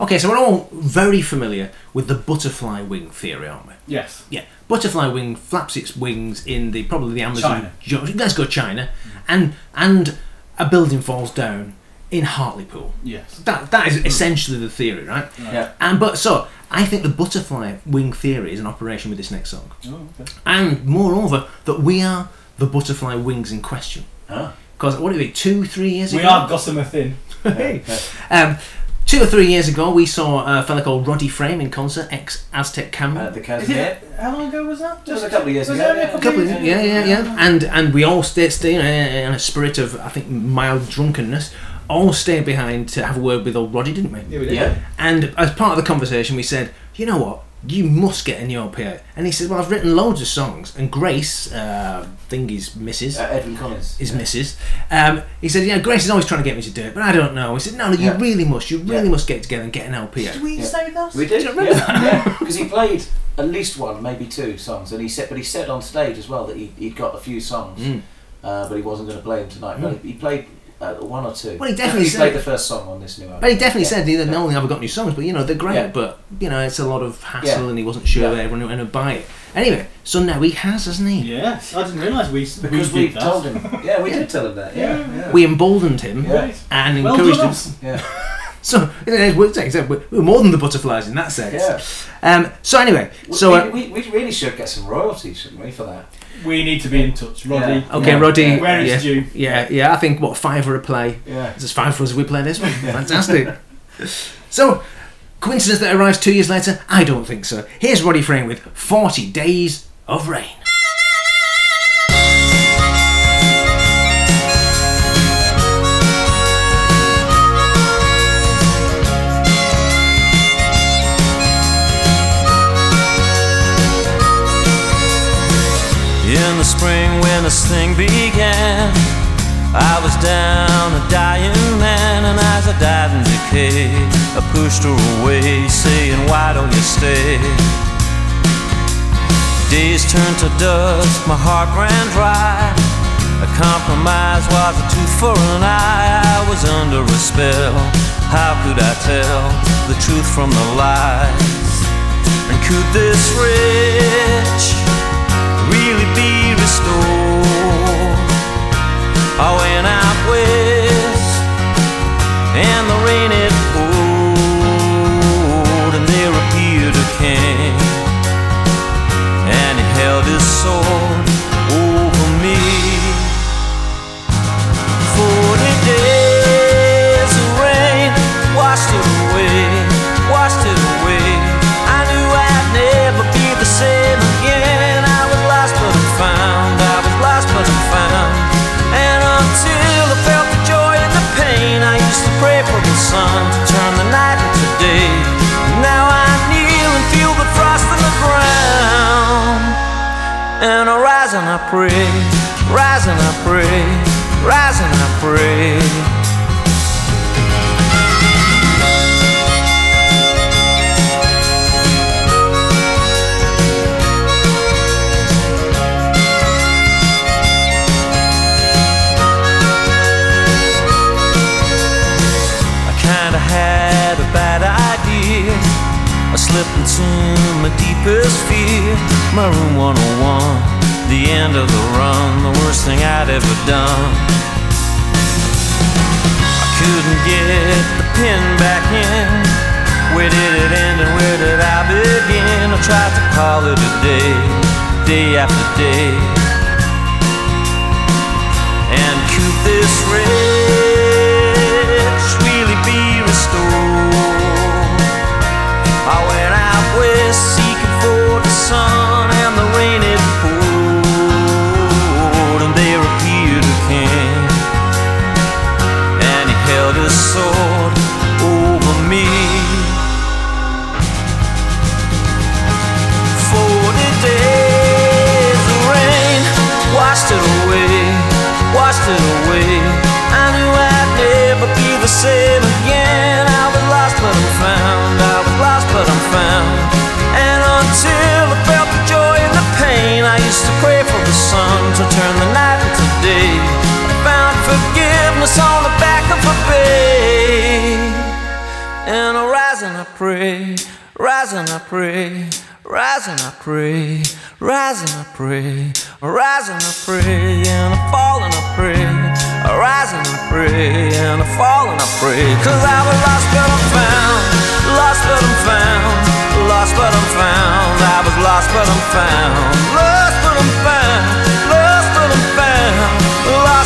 Okay, so we're all very familiar with the butterfly wing theory, aren't we? Yes. Yeah, butterfly wing flaps its wings in the probably the Amazon. China. ju- Let's go China, and and a building falls down in Hartlepool. Yes. That that is essentially the theory, right? Yeah. And but so I think the butterfly wing theory is in operation with this next song, Oh, okay. and moreover that we are the butterfly wings in question. Because what did it be two, three years We ago? We are Gossamer Thin. Hey. um, two or three years ago, we saw a fella called Roddy Frame in concert, ex Aztec Camera. At the Is how long ago was that? Just a couple of years was ago, yeah. a a couple of, years yeah, yeah, yeah, and and we all stayed, stayed in a spirit of I think mild drunkenness all stayed behind to have a word with old Roddy, didn't we? Yeah, we did. Yeah. And as part of the conversation, we said, you know what? You must get in your PA. And he said, well, I've written loads of songs. And Grace, uh, think he's Mrs. Uh, Edwyn Collins. is Yeah. Mrs. Um, he said, yeah, Grace is always trying to get me to do it, but I don't know. He said, no, no, you Yeah. really must. You really Yeah. must get together and get an LP. Did we Yeah. say that? We did, you remember yeah, because he played at least one, maybe two songs, and he said, but he said on stage as well that he he'd got a few songs, Mm. uh, but he wasn't going to play them tonight. But he played uh, one or two. Well, he definitely played said- the first song on this new album. But he definitely Yeah. said he not Yeah. only have I got new songs, but you know they're great. Yeah. But you know it's a lot of hassle, Yeah. and he wasn't sure Yeah. that everyone would buy it. Anyway, so now he has, hasn't he? Yes, I didn't realise we because we we that. told him. Yeah, we did tell him that. Yeah, yeah. We emboldened him Yeah. and Well encouraged done him. yeah. So you know, we're, like I said, we're we're more than the butterflies in that sense. Yeah. Um, so anyway, So so uh, we, we, we really should get some royalties, shouldn't we, for that? We need to be in touch, Roddy. Yeah. okay, Yeah. Roddy. Where it's yeah, due. Yeah, yeah. I think what five for a play. Yeah. It's as fine for us we play this one. Fantastic. So, coincidence that arrives two years later? I don't think so. Here's Roddy Frame with 40 Days of Rain. When this thing began, I was down a dying man, and as I died in decay, I pushed her away, saying, Why don't you stay? Days turned to dust, my heart ran dry. A compromise was a tooth for an eye. I was under a spell. How could I tell the truth from the lies? And could this rich really be restored? I went out west, and the rain and I pray, rise and I pray, rise and I pray. Slipped into my deepest fear. My room 101, the end of the run, the worst thing I'd ever done. I couldn't get the pin back in. Where did it end and where did I begin? I tried to call it a day, day after day. And could this rich rise and I pray, rise and I pray, rise and I pray, rise and I pray, and I fall and I pray, I rise and I pray, and I fall and I pray. Cause I was lost but I'm found, lost but I'm found, lost but I'm found, I was lost but I'm found, lost but I'm found, lost but I'm found, lost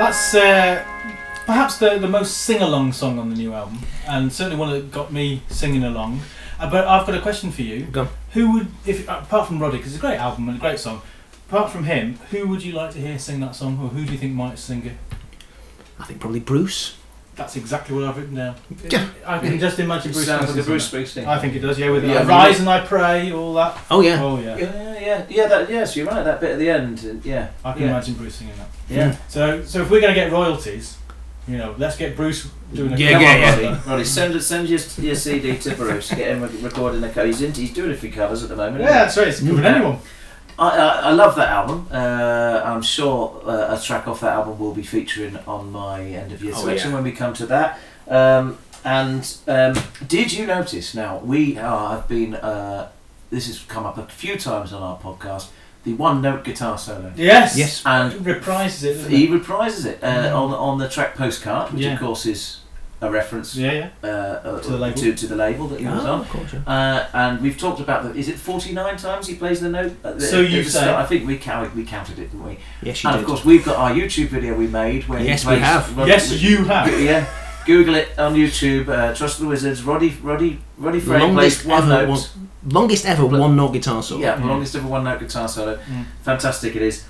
That's uh, perhaps the, the most sing along song on the new album, and certainly one that got me singing along. Uh, but I've got a question for you. Go. Who would, if apart from Roddy, because it's a great album and a great song, apart from him, who would you like to hear sing that song, or who do you think might sing it? I think probably Bruce. That's exactly what I've written down. Yeah. I can just imagine Bruce. Sounds like a Springsteen Bruce sing Springsteen. I think it does. Yeah, with Yeah, I I mean, rise and I pray, all that. Oh yeah. Oh yeah. Yeah, yeah, yeah. That, yes, you're right. That bit at the end. uh, Yeah, I can yeah. imagine Bruce singing that. Yeah. So, so if we're going to get royalties, you know, let's get Bruce doing a Yeah, cover yeah, of yeah. that. Roddy, send send your, your CD to Bruce. Get him re- recording a cover. He's, in, he's doing a few covers at the moment. Yeah, that's right. It's good with Yeah. anyone. I, I, I love that album. Uh, I'm sure uh, a track off that album will be featuring on my end of year Oh, selection yeah. when we come to that. Um, and um, did you notice? Now we are, have been. Uh, this has come up a few times on our podcast. The one note guitar solo. Yes. Yes. And reprises it. he it? reprises it uh, Mhm. on on the track postcard, which Yeah. of course is a reference Yeah, yeah. uh, uh, To the label. to, to the label that he was Oh, on. of course, yeah. Uh, and we've talked about the. Is it forty nine times he plays the note? At the, So you say. start? I think we counted. We counted it, didn't we? Yes, you and did. of course, we've got our YouTube video we made where Yes, he we have. Roddy- Yes, you have. Yeah, Google it on YouTube. Uh, Trust the Wizards. Roddy, Roddy, Roddy Frey Longest plays one note. one, longest ever one note guitar solo. Yeah, Mm. longest ever one note guitar solo. Mm. Fantastic it is.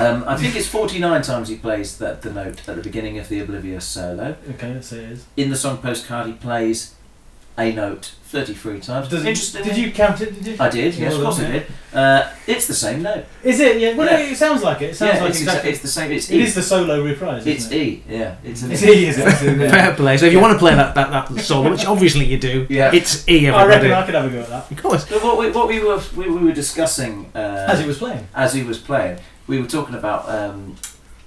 Um, I think it's 49 times he plays that the note at the beginning of the Oblivious solo. Okay, let's it is. In the song postcard, he plays a note 33 times. Does, Interesting. did you count it? Did you? I did, yes, of Well course I did. Uh, it's the same note. Is it? Yeah. Well, Yeah. it sounds like it. It sounds yeah, like it's, exactly. it's the same. It's it E. is the solo reprise. it's isn't it? E. Yeah, it's an It's E, is it? Yeah. Fair play. So if you want to play that, that, that solo, which obviously you do, Yeah. it's E. I Everybody. reckon I could have a go at that Of course. So what we, what we were we, we were discussing uh, as it was playing. as he was playing, we were talking about um,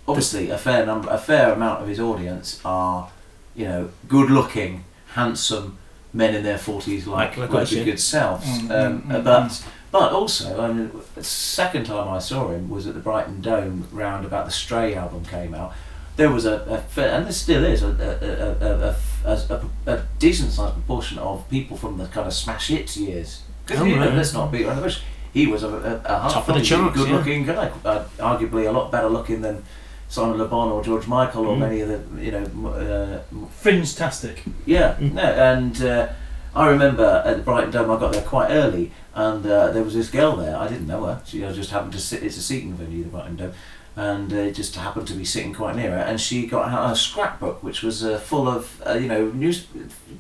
obviously a fair number, a fair amount of his audience are, you know, good-looking, handsome men in their forties, like Like like us, good selves. Mm, um, mm, mm, but but also, I mean, the second time I saw him was at the Brighton Dome round about the Stray album came out. There was a, a fair, and there still is a, a, a, a, a, a, a decent sized proportion of people from the kind of smash hits years. Because Oh, you know, right. let's not beat around the bush. He was a, a, a Top of the charts, good yeah. looking guy, uh, arguably a lot better looking than Simon Le Bon or George Michael or Mm. many of the you know uh, Fringe-tastic. yeah, Mm. no, and uh, I remember at the Brighton Dome, I got there quite early, and uh, there was this girl there. I didn't know her. She I just happened to sit. It's a seating venue, the Brighton Dome, and uh, just happened to be sitting quite near her. And she got out a scrapbook, which was uh, full of uh, you know news,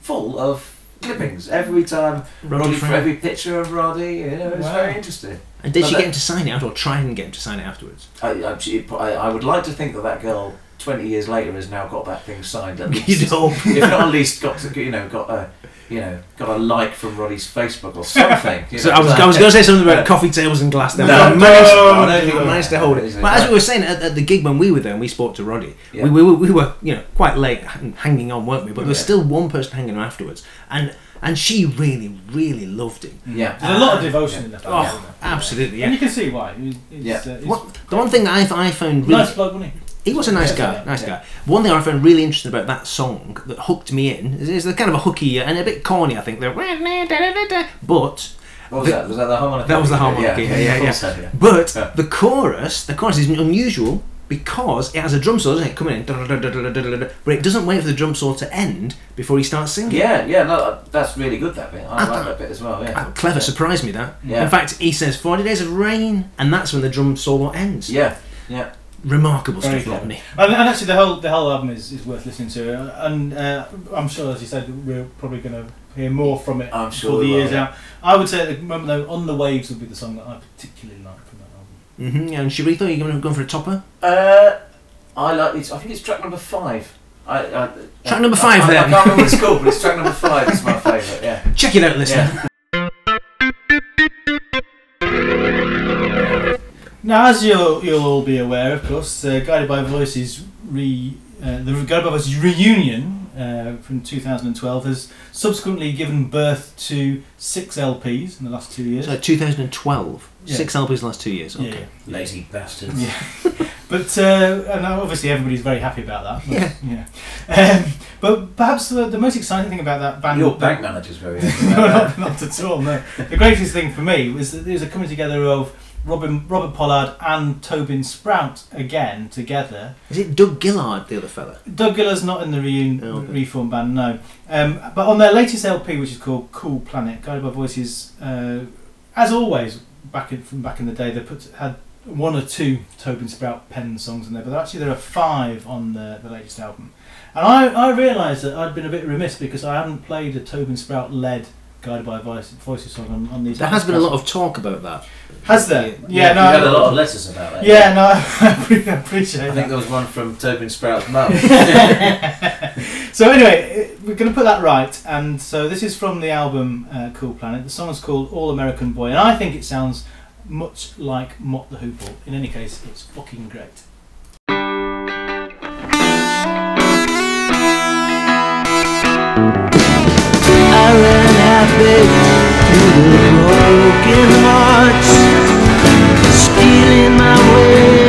full of clippings. Every time Roddy Roddy, for every picture of Roddy, you know, it was Wow. very interesting. And did But she that- get him to sign it out, or try and get him to sign it afterwards? I, I, she- I, I would like to think that that girl. 20 years later has now got that thing signed at least. You'd hope. if not at least got to you know got a you know got a like from Roddy's Facebook or something. you So know. I was, I was going to say something about coffee tables and glass. There, No, but I managed, no, I don't think I managed to hold it? But as we were saying at, at the gig when we were there, and we spoke to Roddy. Yeah. We, we, were, we were you know quite late hanging on, weren't we? But there was Yeah. still one person hanging on afterwards, and and she really really loved him. yeah. There's a lot of devotion in that. Oh, isn't there? absolutely, And you can see why. He's, he's, Yeah. uh, he's What, the one thing that I, I found really nice bloke, wasn't he? He was a nice Yeah, guy, nice yeah. guy. One thing I found really interesting about that song that hooked me in is, is the kind of a hooky and a bit corny, I think. They're but What was that? Was that the harmonica? That was the harmonica, yeah, yeah, yeah. so, yeah. but Yeah. the chorus, the chorus is unusual because it has a drum solo, doesn't it? Coming in, but it doesn't wait for the drum solo to end before he starts singing. Yeah, yeah, no, that's really good. That bit, I Ah, like that bit as well. Yeah, Ah, clever, surprised me that. Yeah. In fact, he says 40 days of rain, and that's when the drum solo ends. Yeah, yeah. Remarkable Very. Rodney. And, and actually, the whole the whole album is, is worth listening to, and uh, I'm sure, as you said, we're probably going to hear more from it I'm sure for the years out. I would say at the moment though, "On the Waves" would be the song that I particularly like from that album. Mm-hmm. And Sharita, are you going, going for a topper? Uh, I like. It's, I think it's track number five. I, I, Track number five, I, I, then. I can't remember what it's called, but it's track number five. It's my favourite. Yeah. Check it out, listener. Yeah. Now, as you'll you'll all be aware, of course, uh, Guided by Voices re uh, the Guided by Voices reunion uh, from 2012 has subsequently given birth to six LPs in the last two years. So 2012. Yeah. Six LPs in the last two years. Yeah, Okay. Lazy bastards. Yeah. But uh, and obviously everybody's very happy about that. Yeah. yeah. Um, but perhaps the, the most exciting thing about that band, Your bank manager's very. no, not, not at all. No, the greatest thing for me was that there's a coming together of Robin Robert Pollard and Tobin Sprout again together. Is it Doug Gillard, the other fella? Doug Gillard's not in the reun- Oh, okay. reform band, no. Um, but on their latest LP, which is called Cool Planet, guided by voices, uh, as always, back in, from back in the day, they put had one or two Tobin Sprout pen songs in there, but actually there are five on the, the latest album. And I, I realised that I'd been a bit remiss because I hadn't played a Tobin Sprout led guided by voice, voices song on, on these. There has been a lot of talk about that. Has there? Yeah, Yeah, you no. had a lot of letters about that. Yeah, no, I appre- appreciate I that. think there was one from Tobin Sprout's mum. so anyway, we're going to put that right, and so this is from the album uh, Cool Planet. The song is called All American Boy, and I think it sounds much like Mott the Hoople. In any case, it's fucking great. I happy through the broken hearts, stealing my way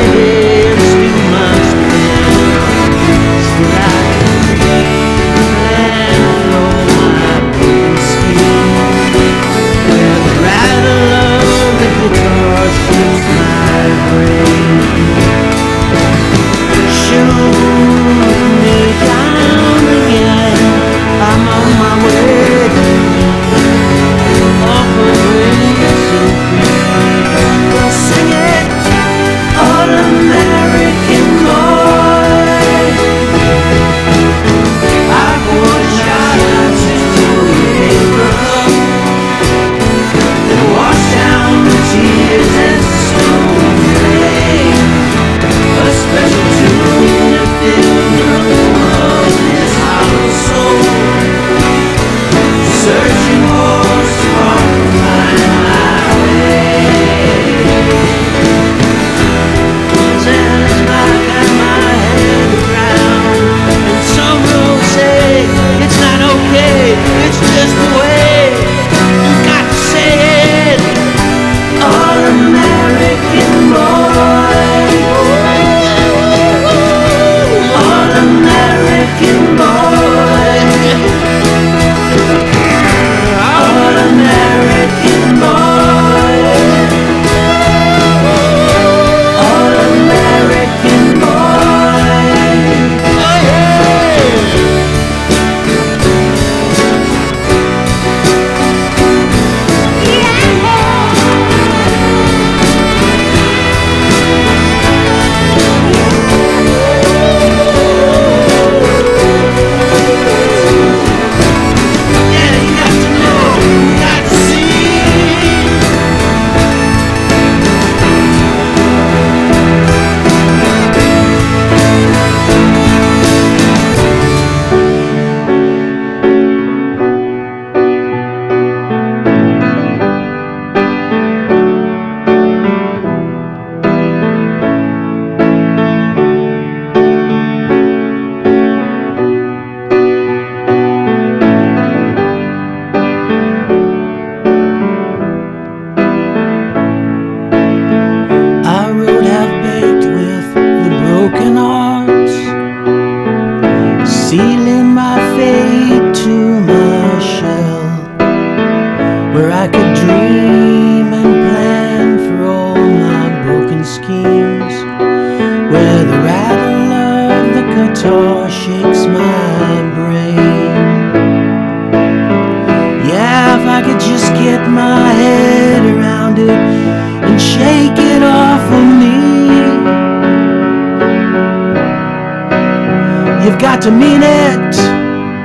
got to mean it,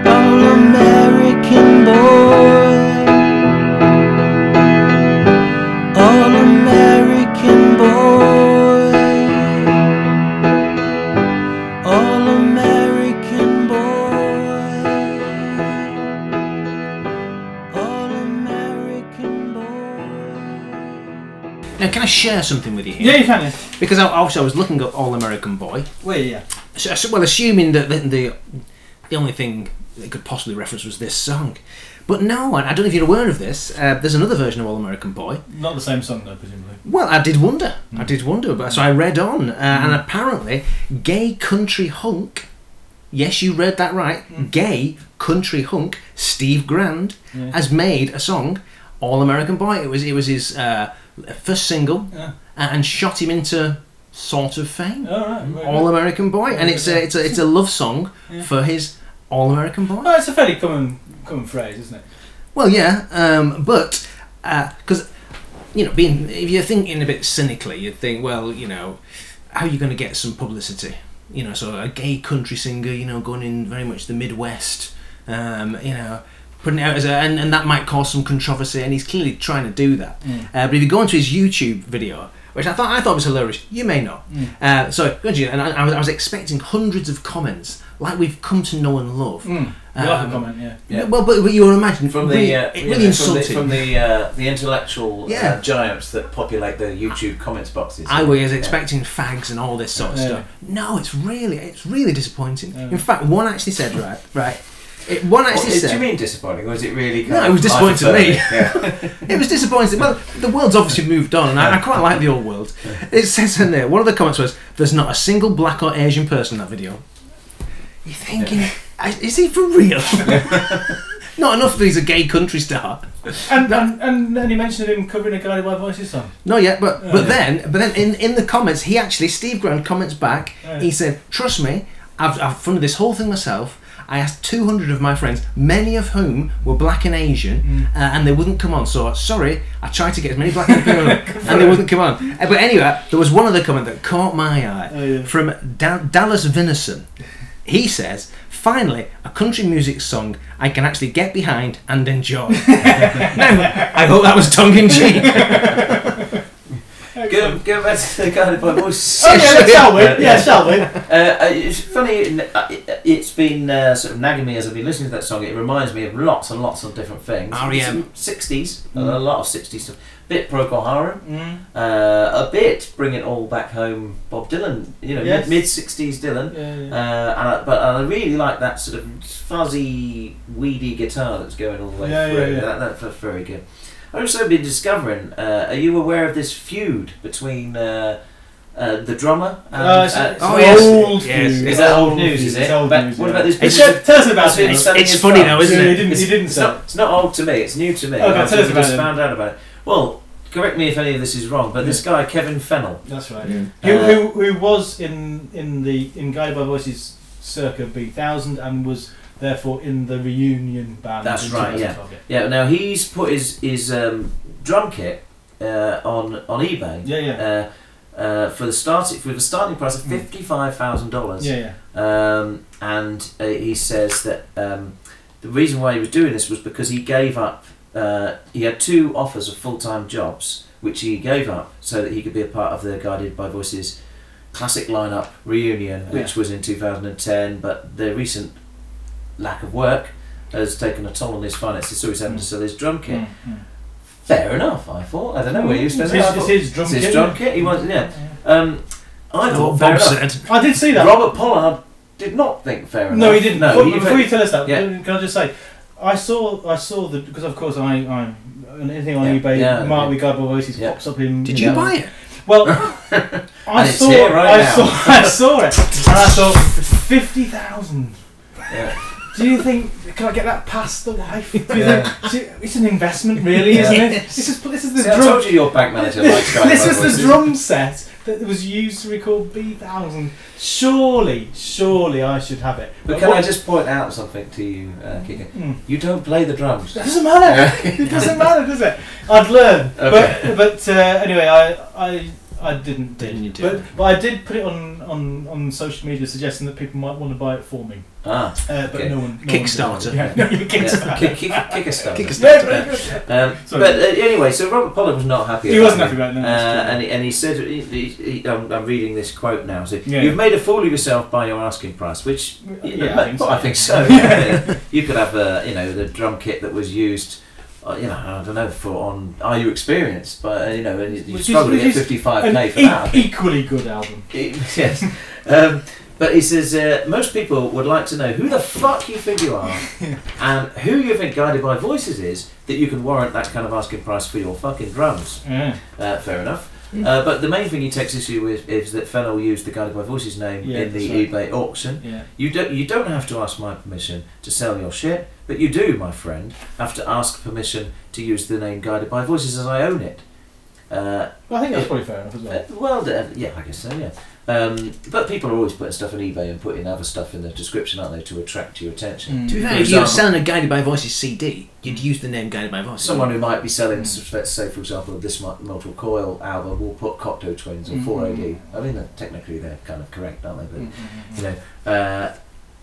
all American boy. All American boy. All American boy. All American boy. Now, can I share something with you here? Yeah, you can. Because I, also I was looking at All American Boy. Well, yeah. Well, assuming that the, the the only thing they could possibly reference was this song, but no, I I don't know if you're aware of this. Uh, there's another version of All American Boy. Not the same song though, presumably. Well, I did wonder. I did wonder, but so I read on, uh, and apparently, gay country hunk. Yes, you read that right. Gay country hunk Steve Grand Yeah. has made a song, All American Boy. It was it was his uh, first single, Yeah. and shot him into sort of fame. All right. very All. American Boy, and it's a it's a it's a love song Yeah. for his All American Boy. Oh, it's a fairly common common phrase, isn't it? Well, yeah, um, but because you know, being if you're thinking a bit cynically, you'd think, well, you know, how are you going to get some publicity? You know, so a gay country singer, you know, going in very much the Midwest, um, you know, putting it out as a, and, and that might cause some controversy, and he's clearly trying to do that. Mm. Uh, but if you go into his YouTube video, which I thought I thought was hilarious, you may not. Mm. Uh, so, go into it, and I, I was- I was expecting hundreds of comments like we've come to know and love. Mm. You like a Um, comment, yeah. Yeah. Well, but, but you would imagine from really, the, uh, it you really know, from the from the uh, the intellectual Yeah. uh, giants that populate the YouTube comments boxes. I was Yeah. expecting fags and all this sort of Yeah. stuff. No, it's really, it's really disappointing. Yeah. In fact, one actually said, right, right. It, one What, actually do you mean disappointing, or is it really? Kind No, of it was disappointing to me. Yeah. it was disappointing. Well, the world's obviously moved on, and I, I quite like the old world. It says in there, one of the comments was, "There's not a single black or Asian person in that video." You're thinking, is he for real? not enough that he's a gay country star. And, and, and then he mentioned him covering a Guided by Voices song. Not yet, but Yeah. but then but then in, in the comments he actually Steve Grand comments back. Yeah. He said, "Trust me, I've I've funded this whole thing myself. I asked 200 of my friends, many of whom were black and Asian, Mm. uh, and they wouldn't come on. So sorry, I tried to get as many black and people, and they wouldn't come on. Uh, but anyway, there was one other comment that caught my eye Oh, yeah. from da- Dallas Vinison. He says, "Finally, a country music song I can actually get behind and enjoy." now, I hope that was tongue in cheek. Go, go back to the guided by voice. Oh yeah, shall we? Yeah, shall we? Uh, uh, it's funny. uh, it- It's been uh, sort of nagging me as I've been listening to that song. It reminds me of lots and lots of different things. R.E.M.. Sixties, Mm. a lot of sixties stuff. A bit Procol Harum, Mm. uh, a bit Bring It All Back Home. Bob Dylan, you know, Yes. mid sixties Dylan. Yeah, yeah. Uh, and I, but I really like that sort of fuzzy, weedy guitar that's going all the way Yeah, yeah, through. yeah. That, that- that's very good. I've also been discovering. Uh, are you aware of this feud between uh, uh, the drummer? And, Uh, it's, uh, it's oh, an yes. old Yes. feud. is that old Old news? feud. Is It's it? old But news, what yeah. about this? It's- business- tell us about this it. business selling It's his funny drums? though, isn't it? he didn't- It's, he didn't it's say. not. It's not old to me. It's new to me. Okay, I've tell us just about it. found out about it. Well, correct me if any of this is wrong, but this guy Kevin Fennell. That's right. Yeah. Who, Uh, who, who was in in the in Guided by Voices circa Bee Thousand and was therefore in the reunion band. That's right, 2012, Yeah. Now he's put his his um, drum kit uh, on on eBay. Yeah, yeah. Uh, uh, for the start for the starting price of Mm. fifty five thousand dollars. Yeah, yeah. Um, and uh, he says that um, the reason why he was doing this was because he gave up. Uh, he had two offers of full time jobs, which he gave up so that he could be a part of the Guided by Voices classic lineup reunion, which was in 2010. But the recent lack of work has taken a toll on his finances, so he's having to sell his drum kit. Mm, mm. Fair enough, I thought. I don't know where you It's stand. his, I it's thought- his drum it's his kit. drum isn't kit. He it? wants, yeah. Um, I thought what fair Bob enough. said. I did see that. Robert Pollard did not think fair enough. No, he didn't. No, before, before you tell us that, Yeah. can I just say, I saw I saw the because of course I I anything on Yeah, eBay yeah, Mark yeah. with Guided by Voices Yeah. pops up in. Did in you that- buy it? Well, I saw here right I now. saw I saw it and I thought fifty thousand. Yeah. Do you think can I get that past the wife? Do you Yeah. think do you- it's an investment, really, isn't it? This is this is the See, I drum. told you your bank manager likes this the drum set that was used to record Bee Thousand. Surely, surely I should have it. But can I just point out something to you, uh, Kika? Mm. You don't play the drums. It doesn't matter. it doesn't matter, does it? I'd learn. Okay. But but uh, anyway, I I I didn't. Didn't you do But it? but I did put it on, on, on social media suggesting that people might want to buy it for me. Ah, Uh, but Okay. no one. No Kickstarter. One, yeah, no, you yeah. Kickstarter. Kick, kick, kick a stone. Kick a Yeah, stone. very good. Um, Sorry. but uh, anyway, so Robert Pollard was not happy. He about wasn't it. happy about it, no, uh, true. and he, and he said, he, he, he, I'm, I'm reading this quote now. So Yeah. you've made a fool of yourself by your asking price, which you know, Yeah, I think so. I think so. you could have a, you know, the drum kit that was used. Uh, you know, I don't know for on. Are you experienced? But uh, you know, and you, you Which is- struggle to get 55k for e- that. Equally good album. yes. Um, but he says uh, most people would like to know who the fuck you think you are and who you think Guided by Voices is that you can warrant that kind of asking price for your fucking drums. Yeah. Uh, fair enough. Uh, but the main thing he takes issue with is that Fennell used the Guided by Voices name Yeah, in the that's right. eBay auction. Yeah. You don't you don't have to ask my permission to sell your shit, but you do, my friend, have to ask permission to use the name Guided by Voices as I own it. Uh, Well, I think that's probably fair enough as well. uh, well, uh, yeah, I guess so. Yeah, um, but people are always putting stuff on eBay and putting other stuff in the description, aren't they, to attract your attention? To be For fair, if you were example, selling a Guided by Voices CD, you'd use the name Guided by Voices. Someone who might be selling, s- let's say, for example, this Mo- Mortal Coil album will put Cocteau Twins or 4AD. I mean, technically they're kind of correct, aren't they? But you know,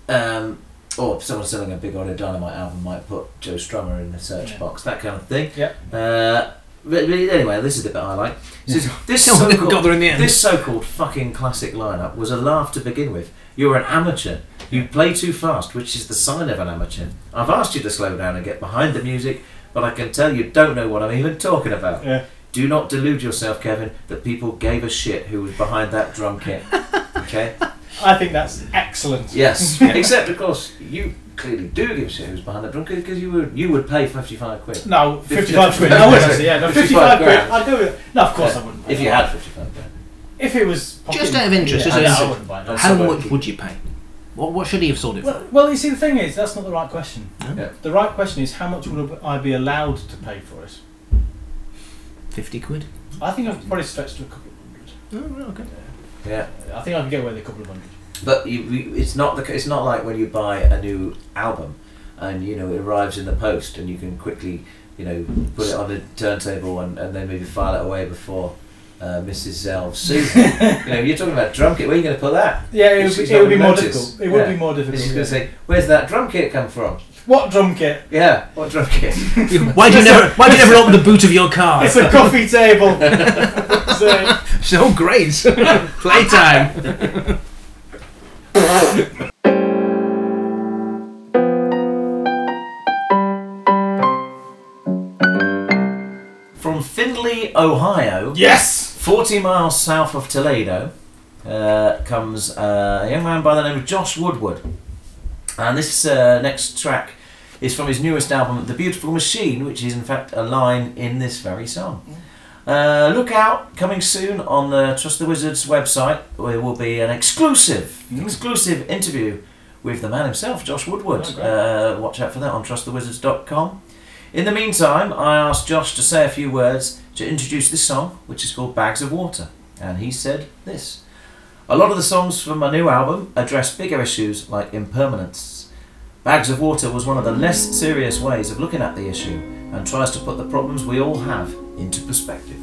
uh, um, or someone selling a Big Audio Dynamite album might put Joe Strummer in the search Yeah. box, that kind of thing. Yeah. Uh, but, but anyway, this is the bit I like. This, this so-called, in the end. this so-called fucking classic lineup was a laugh to begin with. You're an amateur. You play too fast, which is the sign of an amateur. I've asked you to slow down and get behind the music, but I can tell you don't know what I'm even talking about. Yeah. Do not delude yourself, Kevin, that people gave a shit who was behind that drum kit. Okay? I think that's excellent. Yes. Except, of course, you clearly do give a shit who's behind that drum because you would you would pay 55 quid. No, 55 quid. I would actually, yeah. No, 55 quid. I'd go with it. No, of course Yeah. I wouldn't. If you had 55 grand. If it was. Just out of interest, yeah, just yeah, I wouldn't buy that. How Somewhere- much would you pay? What, what should he have sold it for? Well, well, you see, the thing is, that's not the right question. Yeah. The right question is, how much would I be allowed to pay for it? 50 quid? I think I've probably stretched to a couple of hundred. Oh, okay. Yeah. I think I can get away with a couple of hundred. But you, you, it's not the it's not like when you buy a new album, and you know it arrives in the post, and you can quickly you know put it on the turntable and, and then maybe file it away before uh, Mrs. Zelf sees it. you know, you're talking about drum kit. Where are you going to put that? Yeah, it would, be, it would be more notice. difficult. It would Yeah. be more difficult. she's yeah. going to say, "Where's that drum kit come from?" What drum kit? Yeah, what drum kit? Why do you never Why do you never open the boot of your car? It's a coffee table. so, so great. Playtime. From Findlay, Ohio. yes. 40 miles south of Toledo uh, comes uh, a young man by the name of Josh Woodward. And this uh, next track is from his newest album, The Beautiful Machine, which is in fact a line in this very song. Uh, look out, coming soon on the Trust the Wizards website, there will be an exclusive, exclusive interview with the man himself, Josh Woodward. Oh, uh, watch out for that on trustthewizards.com. In the meantime, I asked Josh to say a few words to introduce this song, which is called Bags of Water. And he said this A lot of the songs from my new album address bigger issues like impermanence. Bags of Water was one of the less serious ways of looking at the issue and tries to put the problems we all have into perspective.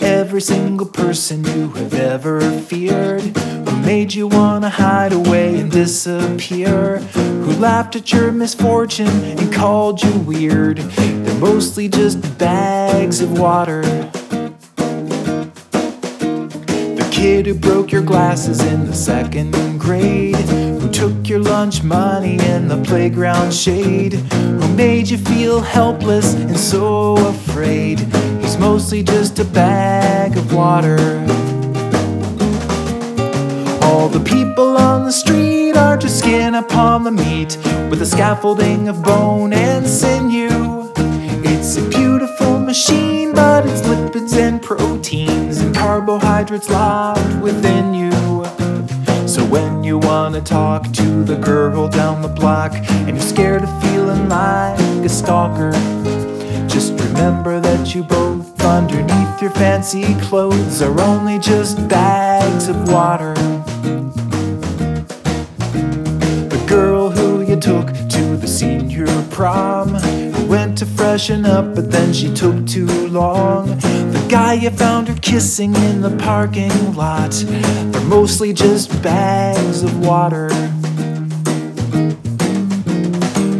Every single person you have ever feared, who made you wanna hide away and disappear, who laughed at your misfortune and called you weird, they're mostly just bags of water. The kid who broke your glasses in the second grade, took your lunch money in the playground shade, who made you feel helpless and so afraid. He's mostly just a bag of water. All the people on the street are just skin upon the meat with a scaffolding of bone and sinew. It's a beautiful machine, but it's lipids and proteins and carbohydrates locked within you. So when you wanna talk to the girl down the block and you're scared of feeling like a stalker, just remember that you both underneath your fancy clothes are only just bags of water. The girl who you took to the senior prom, went to freshen up, but then she took too long. The guy you found her kissing in the parking lot, they're mostly just bags of water.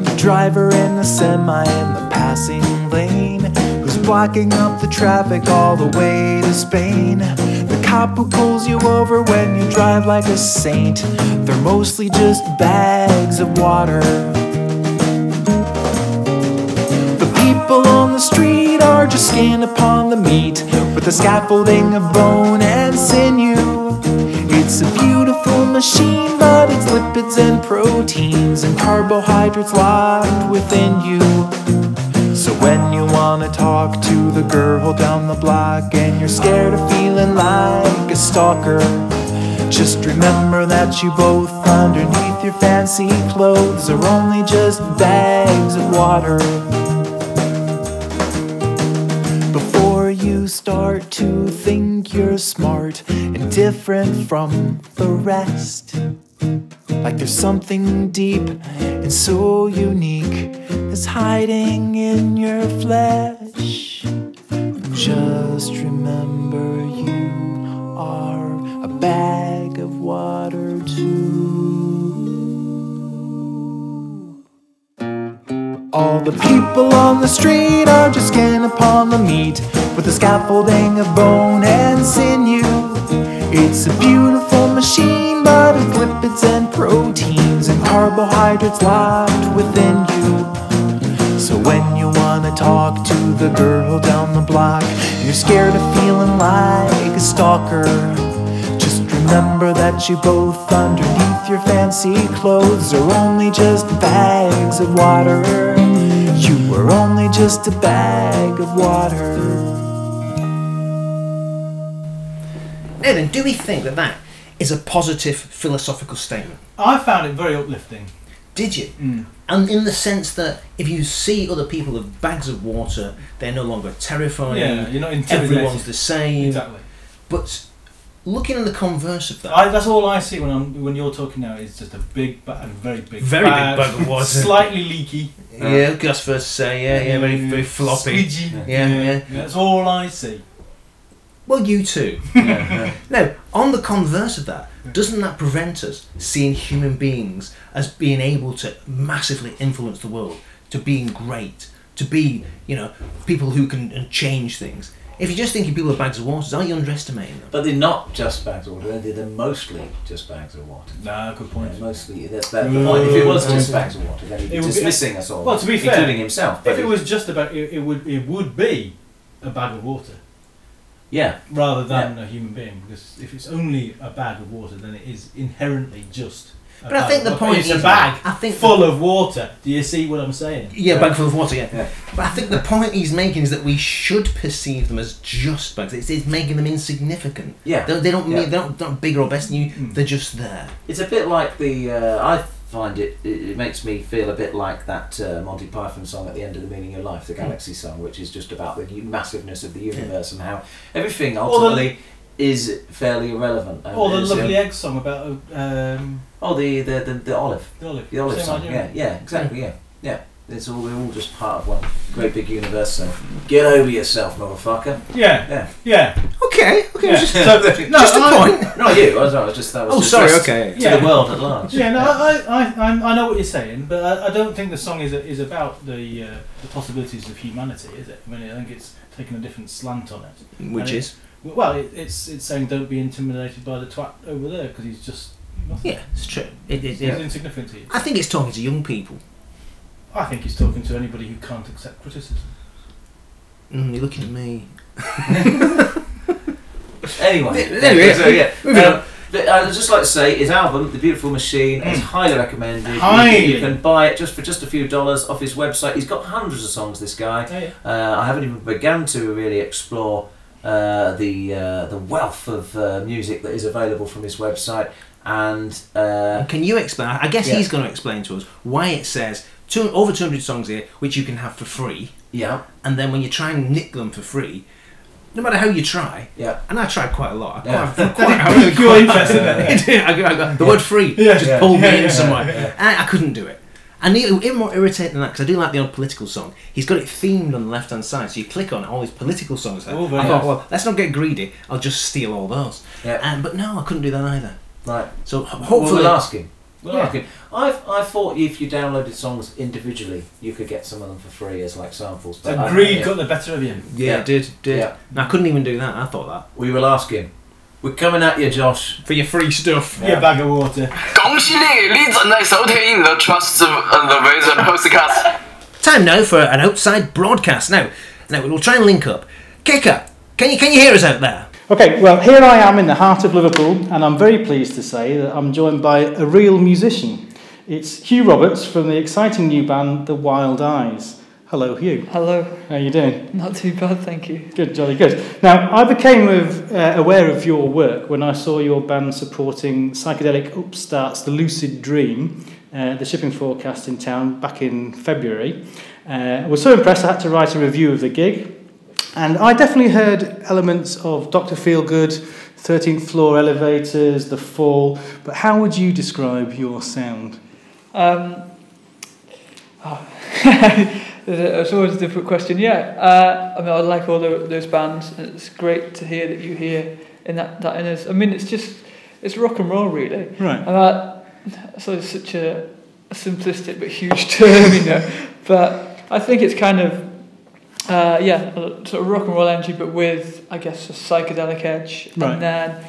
The driver in the semi in the passing lane, who's blocking up the traffic all the way to Spain. The cop who pulls you over when you drive like a saint, they're mostly just bags of water. People on the street are just skin upon the meat with a scaffolding of bone and sinew. It's a beautiful machine, but it's lipids and proteins and carbohydrates locked within you. So when you wanna talk to the girl down the block and you're scared of feeling like a stalker, Just remember that you both, underneath your fancy clothes, are only just bags of water. Before you start to think you're smart and different from the rest. Like there's something deep and so unique that's hiding in your flesh. Just remember you are a bag of water too. All the people on the street are just skin upon the meat with a scaffolding of bone and sinew. It's a beautiful machine, but with lipids and proteins and carbohydrates locked within you. So when you wanna talk to the girl down the block, and you're scared of feeling like a stalker, just remember that you both, underneath your fancy clothes, are only just bags of water. You are only just a bag of water. Now then, do we think that that is a positive philosophical statement? I found it very uplifting. Did you? Mm. And in the sense that if you see other people with bags of water, they're no longer terrifying. Yeah, you're not intimidated. Everyone's the same. Exactly. But looking at the converse of that, I, that's all I see when I'm when you're talking now is just a big, ba- a very big, Very big bag of water. slightly leaky. yeah, uh, Gus first say, yeah, yeah, very, very floppy. Squidgy. Yeah, yeah. That's all I see. Well, you too. No, on the converse of that, doesn't that prevent us seeing human beings as being able to massively influence the world, to being great, to be, you know, people who can change things? If you're just thinking people are bags of water, aren't you underestimating them? But they're not just bags of water. They're, they're mostly just bags of water. Nah, good point. Yeah, mostly. That's that, the mm. point. If it was just mm. bags of water, then he'd be It would be- dismissing us all, Well, to be fair, including himself. But If it was just about, it, it would it would be a bag of water yeah, rather than a human being. Because if it's only a bag of water, then it is inherently just. A But I think the point it's is- a bag I think full of water. Do you see what I'm saying? Yeah, bag full of water, yeah. Yeah. But I think the point he's making is that we should perceive them as just bags. It's, it's making them insignificant. Yeah. They, they don't Yeah. mean they're not, they're not bigger or better than you. They're just there. it's a bit like the. Uh, I find it, it. It makes me feel a bit like that uh, Monty Python song at the end of the Meaning of Life, the Galaxy song, which is just about the massiveness of the universe and how everything Or the- ultimately is fairly irrelevant. And Or the there's, lovely um, egg song about um, Oh, the the, the the olive. the olive. The olive Same song, idea. yeah, yeah, exactly, yeah, yeah. It's all we're all just part of one great big universe. So get over yourself, motherfucker. Yeah, Yeah, yeah. Okay, okay. yeah. Just, So, no, just a I- point. not you. I was, I was just that was Oh, just sorry, addressed okay. To Yeah. the world at large. Yeah, no, I, I, I, I know what you're saying, but I, I don't think the song is is about the uh, the possibilities of humanity, is it? I mean, I think it's taken a different slant on it. Which And it- is? Well, it, it's it's saying don't be intimidated by the twat over there because he's just nothing. Yeah, it's true. It, it, He's it- insignificant to you. I think it's talking to young people. I think he's talking to anybody who can't accept criticism. Mm, you're looking at me. Anyway, Anyway, so yeah. Um, I'd just like to say his album, The Beautiful Machine, is highly recommended. You- Highly. You, can buy it just for just a few dollars off his website. He's got hundreds of songs. This guy. Oh, yeah. Uh, I haven't even begun to really explore uh, the uh, the wealth of uh, music that is available from his website. And uh, Can you explain? I guess Yeah. he's going to explain to us why it says two, over 200 songs here, which you can have for free. yeah, And then when you try and nick them for free, no matter how you try, yeah, and I tried quite a lot. I Yeah. quite, quite, I really quite, interest in it. I got, I got, the word free Yeah. just Yeah. pulled me Yeah, in yeah, somewhere. I, I couldn't do it. And even even more irritating than that, because I do like the odd political song, he's got it themed on the left hand side. So you click on it, all these political songs there. Oh, I thought, well, let's not get greedy. I'll just steal all those. yeah. And, but no, I couldn't do that either. Right. So hopefully. we'll ask him. We'll Yeah. ask him. I've I thought if you downloaded songs individually, you could get some of them for free as like samples. So I- greed yeah. got the better of you. yeah, Yeah. it did, did. Yeah. I couldn't even do that. I thought that. We will ask him. We're coming at you, Josh. For your free stuff. You bag of water. 感谢你，你正在收听 The Trust and the Vision Podcast。 Time now for an outside broadcast. Now, now we'll try and link up. Kicker, can you can you hear us out there? Okay, well, here I am in the heart of Liverpool, and I'm very pleased to say that I'm joined by a real musician. It's Hugh Roberts from the exciting new band The Wild Eyes. Hello, Hugh. Hello. How are you doing? Not too bad, thank you. Good, jolly good. Now, I became of, uh, aware of your work when I saw your band supporting psychedelic upstarts The Lucid Dream, uh, the shipping forecast in town back in February. Uh, I was so impressed I had to write a review of the gig. And I definitely heard elements of Dr. Feelgood, 13th floor elevators, The Fall. But how would you describe your sound? Um, oh, it's always a difficult question. Yeah, uh, I mean, I like all the, those bands. and It's great to hear that you hear in that that in us. I mean, it's just it's rock and roll, really. Right. And that so it's such a, a simplistic but huge term, you know. But I think it's kind of uh, yeah, sort of rock and roll energy, but with I guess a psychedelic edge. Right. And then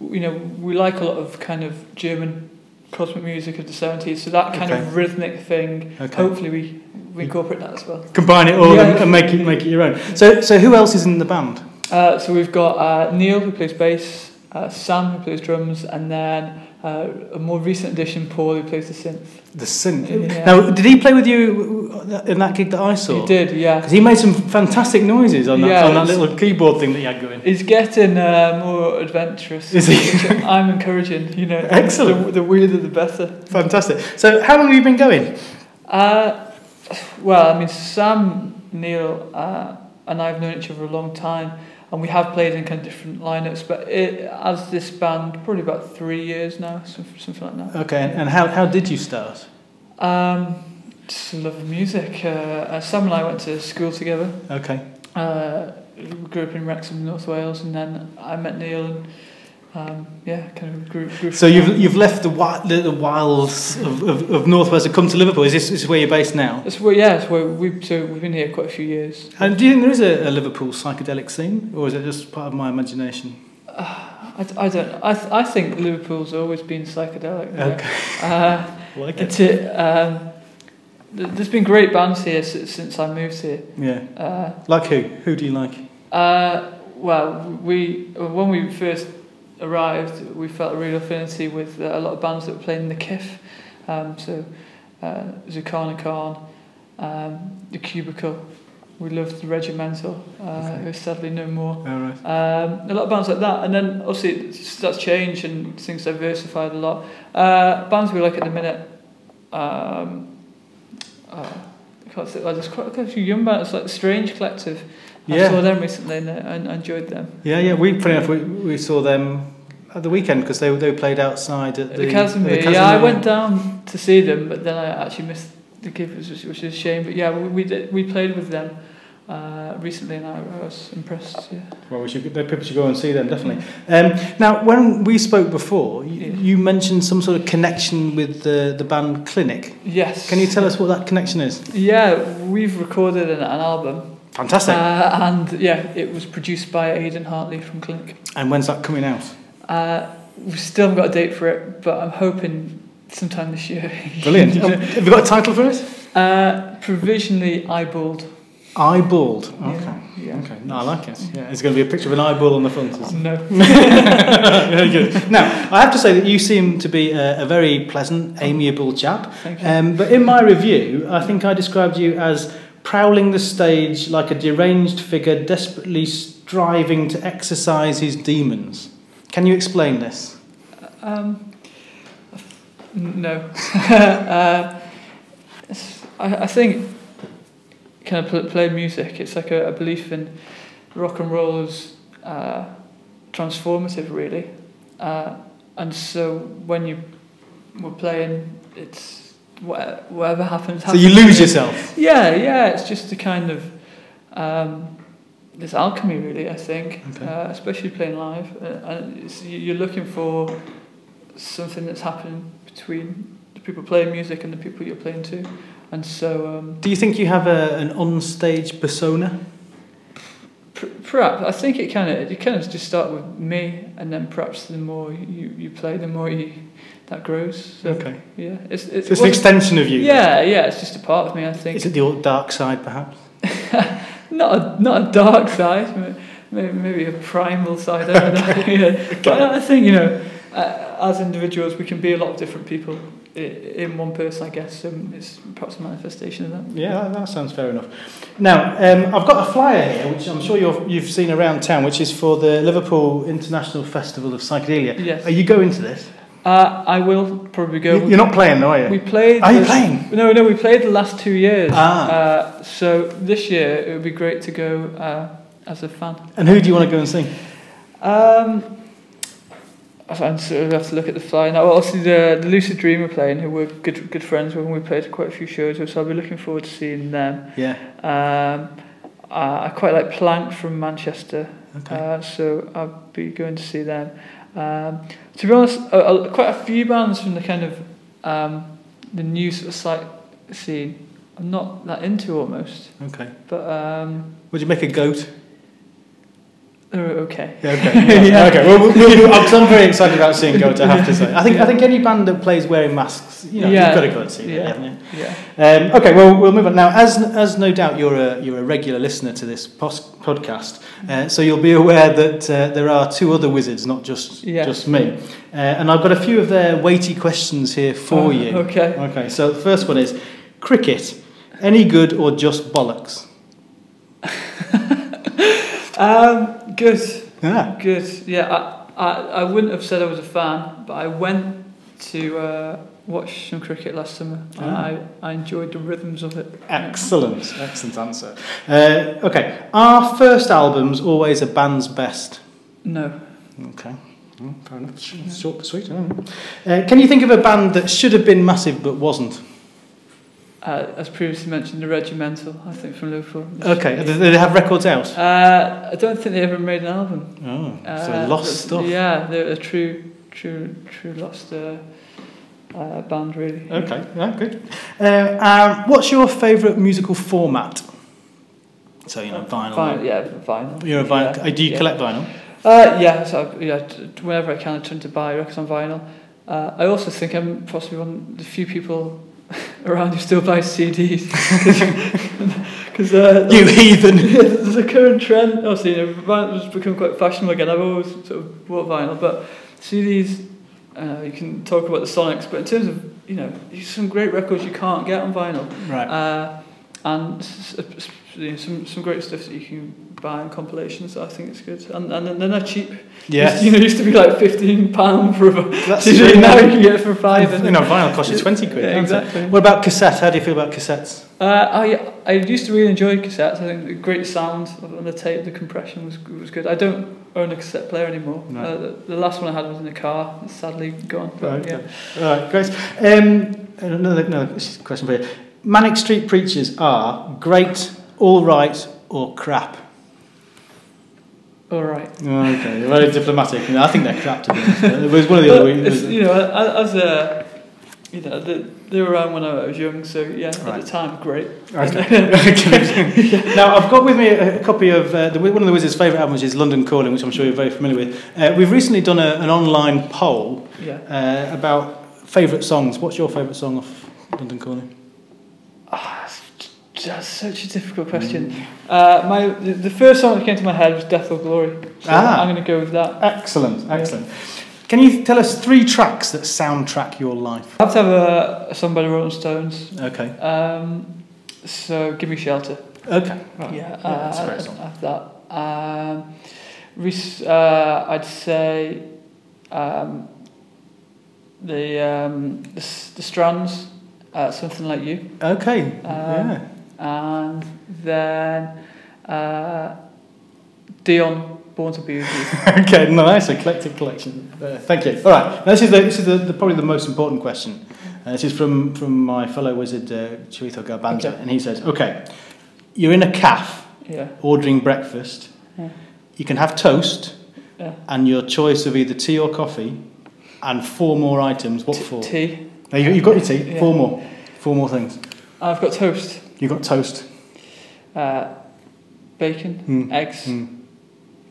you know we like a lot of kind of German cosmic music of the 70s. So that kind okay. of rhythmic thing, okay. hopefully we, we incorporate that as well. Combine it all yeah, and, and, make, it, make it your own. So, so who else is in the band? Uh, so we've got uh, Neil who plays bass, uh, Sam who plays drums, and then uh, a more recent addition, Paul who plays the synth. The synth. Yeah. Now, did he play with you in that gig that I saw? He did, yeah. Because he made some fantastic noises on that, Yeah, on that little keyboard thing that you had going. He's getting uh, more adventurous. Is he? I'm encouraging. You know, Excellent. The, the weirder the better. Fantastic. So, how long have you been going? Uh, well, I mean, Sam, Neil, uh, and I've known each other a long time, and we have played in kind of different lineups. But it, as this band, probably about three years now, something, something like that. Okay, and, how, how did you start? Um, just a love of music. Uh, uh, Sam and I went to school together. Okay. Uh, we grew up in Wrexham, North Wales, and then I met Neil, and um, yeah, kind of grew. grew So you've you've left the wi- the, the wilds of, of, of Northwest to come to Liverpool. Is this, this is where you're based now? That's where, yeah, that's where we so we've been here quite a few years. And do you think there is a, a Liverpool psychedelic scene, or is it just part of my imagination? I, I don't. I th- I think Liverpool's always been psychedelic. you know. Okay. Uh, Like it's a, um, there's been great bands here since, since I moved here. Yeah. Uh, Like who? Who do you like? Uh, well, we when we first arrived, we felt a real affinity with uh, a lot of bands that were playing in the KIF. Um, so, uh, Zucana Khan, um, The Cubicle. We loved The Regimental, uh, who sadly no more. All right. Um, a lot of bands like that, and then obviously that's changed and things diversified a lot. Uh, bands we like at the minute. Um, uh, I can't say, well, there's quite a few young bands like Strange Collective. I Yeah. saw them recently and I, enjoyed them. Yeah, yeah. We funny enough, we, we saw them at the weekend because they they played outside at the, The, Kazimier, yeah, I went down to see them, but then I actually missed the gig, which, which is a shame. But yeah, we we, did, we played with them uh, recently, and I, I was impressed. Yeah. Well, we should, people should go and see them, definitely. Um, now, when we spoke before, you, you mentioned some sort of connection with the, the band Clinic. Yes. Can you tell us what that connection is? Yeah, we've recorded an, an album. Fantastic. Uh, and yeah, it was produced by Aidan Hartley from Clinic. And when's that coming out? Uh, we still haven't got a date for it, but I'm hoping sometime this year. Brilliant. Um, have you got a title for it? Uh, provisionally eyeballed. Eyeballed. Okay. Yeah, yeah. Okay. No, I like it. Yeah, it's going to be a picture of an eyeball on the front. No. very good. Now, I have to say that you seem to be a, a very pleasant, amiable chap. Thank you. Um, but in my review, I think I described you as prowling the stage like a deranged figure desperately striving to exercise his demons. Can you explain this? Um, no. uh, I, I think kind of pl- play music. It's like a, a belief in rock and roll is uh, transformative, really. Uh, and so when you were playing, it's whatever happens. So you lose yourself? Yeah, yeah. It's just a kind of um, this alchemy, really. I think, Okay. uh, especially playing live, uh, and you're looking for something that's happening between the people playing music and the people you're playing to, and so um, Do you think you have a, an on-stage persona? perhaps I think it kind of you kind of just start with me, and then perhaps the more you, you play, the more you that grows. So, Okay. Yeah, it's So it it's an extension of you, Yeah, yeah. It's just a part of me. I think. Is it the old dark side, perhaps? not a, not a dark side, maybe, maybe a primal side. I don't know. yeah. But I think you know, uh, as individuals, we can be a lot of different people, in one person, I guess. Um, it's perhaps a manifestation of that. Yeah, that, sounds fair enough. Now, um, I've got a flyer here, which I'm sure you're, you've seen around town, which is for the Liverpool International Festival of Psychedelia. Yes. Are you going to this? Uh, I will probably go. You- You're not playing, are you? We played. Are you the- playing? No, no, we played the last two years. Ah. Uh, so this year it would be great to go uh, as a fan. And who do you want to go and see? Um, I sort of have to look at the flyer now. Well, obviously, the, the Lucid Dream are playing, who we're good good friends with, and we played quite a few shows with, so I'll be looking forward to seeing them. Yeah. Um, I, I quite like Plank from Manchester, Okay. uh, so I'll be going to see them. Um, to be honest, a, a, quite a few bands from the kind of um, the new sort of site scene, I'm not that into almost. Okay. But um, would you make a goat? They're okay. Yeah, okay. Yeah. Okay. Well, we'll, we'll, I'm, very excited about seeing Goat. I have to say. I think I think any band that plays wearing masks, you know, Yeah. you've got to go and see Yeah. that, haven't you? Yeah. Um, okay. Well, we'll move on now. As as no doubt you're a you're a regular listener to this pos- podcast, uh, so you'll be aware that uh, there are two other wizards, not just just me. Uh, and I've got a few of their weighty questions here for Oh, you. okay. Okay. So the first one is cricket. Any good or just bollocks? Um, good. Yeah. Good. Yeah, I, I, I wouldn't have said I was a fan, but I went to uh, watch some cricket last summer and Ah. I, I enjoyed the rhythms of it. Excellent, excellent answer. Uh, okay, are first albums always a band's best? No. Okay, Mm, fair enough. Short but sweet. Uh, can you think of a band that should have been massive but wasn't? Uh, as previously mentioned, the Regimental, I think, from Liverpool. Okay, did they have records out? Uh, I don't think they ever made an album. Oh, so Uh, lost stuff. Yeah, they're a true, true, true lost uh, uh, band, really. Okay, yeah, good. Uh, um, what's your favourite musical format? So, you know, vinyl. Vinyl, yeah, vinyl. You're a vinyl. Yeah, do you yeah. collect vinyl? Uh, yeah, so yeah, whenever I can, I tend to buy records on vinyl. Uh, I also think I'm possibly one of the few people around who still buys CDs. Because uh, you heathen. there's a current trend. Obviously, you know, has become quite fashionable again. I've always sort of bought vinyl, but CDs. Uh, you can talk about the Sonics, but in terms of you know, some great records you can't get on vinyl. Right. Uh, and s- s- you know, some some great stuff that you can buy in compilations. I think it's good, and and they're not cheap. Yes. you know, it used to be like fifteen pound for a That's CD. true. Now you can get it for five. You know, vinyl costs you 20 quid. Yeah, exactly. What about cassette? How do you feel about cassettes? Uh, I I used to really enjoy cassettes. I think the great sound on the tape, the compression was was good. I don't own a cassette player anymore. No. Uh, the, the last one I had was in the car. It's sadly gone. But, Right, yeah. All right, great. Um, another, another question for you. Manic Street Preachers are great, all right, or crap? All right. Okay, very diplomatic. You know, I think they're crap to be honest. It was one of the other weeks. you know, as a, you know, they, they were around when I was young, so yeah, at the time, great. Okay. now I've got with me a, a copy of uh, the, one of the Wizards' favourite albums is London Calling, which I'm sure you're very familiar with. Uh, we've recently done a, an online poll Yeah. uh, about favourite songs. What's your favourite song of London Calling? That's such a difficult question. Uh, my the, the first song that came to my head was Death or Glory. So Ah. I'm going to go with that. Excellent, excellent. Can you tell us three tracks that soundtrack your life? I have to have a, a song by the Rolling Stones. Okay. Um, so Give Me Shelter. Okay. Right. Yeah, Yeah, that's a uh, great song. I that. Um, rec- uh, I'd say um, the, um, the the Strands, uh, something like you. Okay. Um, yeah. and then uh, Dion Born to Beauty. okay, nice eclectic collection. Uh, thank you. All right, now this is the, this is the, the probably the most important question. Uh, this is from from my fellow wizard uh, Chirito Garbanzo, okay. and he says, "Okay, you're in a calf, yeah. ordering breakfast. Yeah. You can have toast, yeah. and your choice of either tea or coffee, and four more items. What T- for? Tea. Now you, you've got your tea. Four more. Four more things. I've got toast, You've got toast. uh, bacon, Mm. eggs, Mm.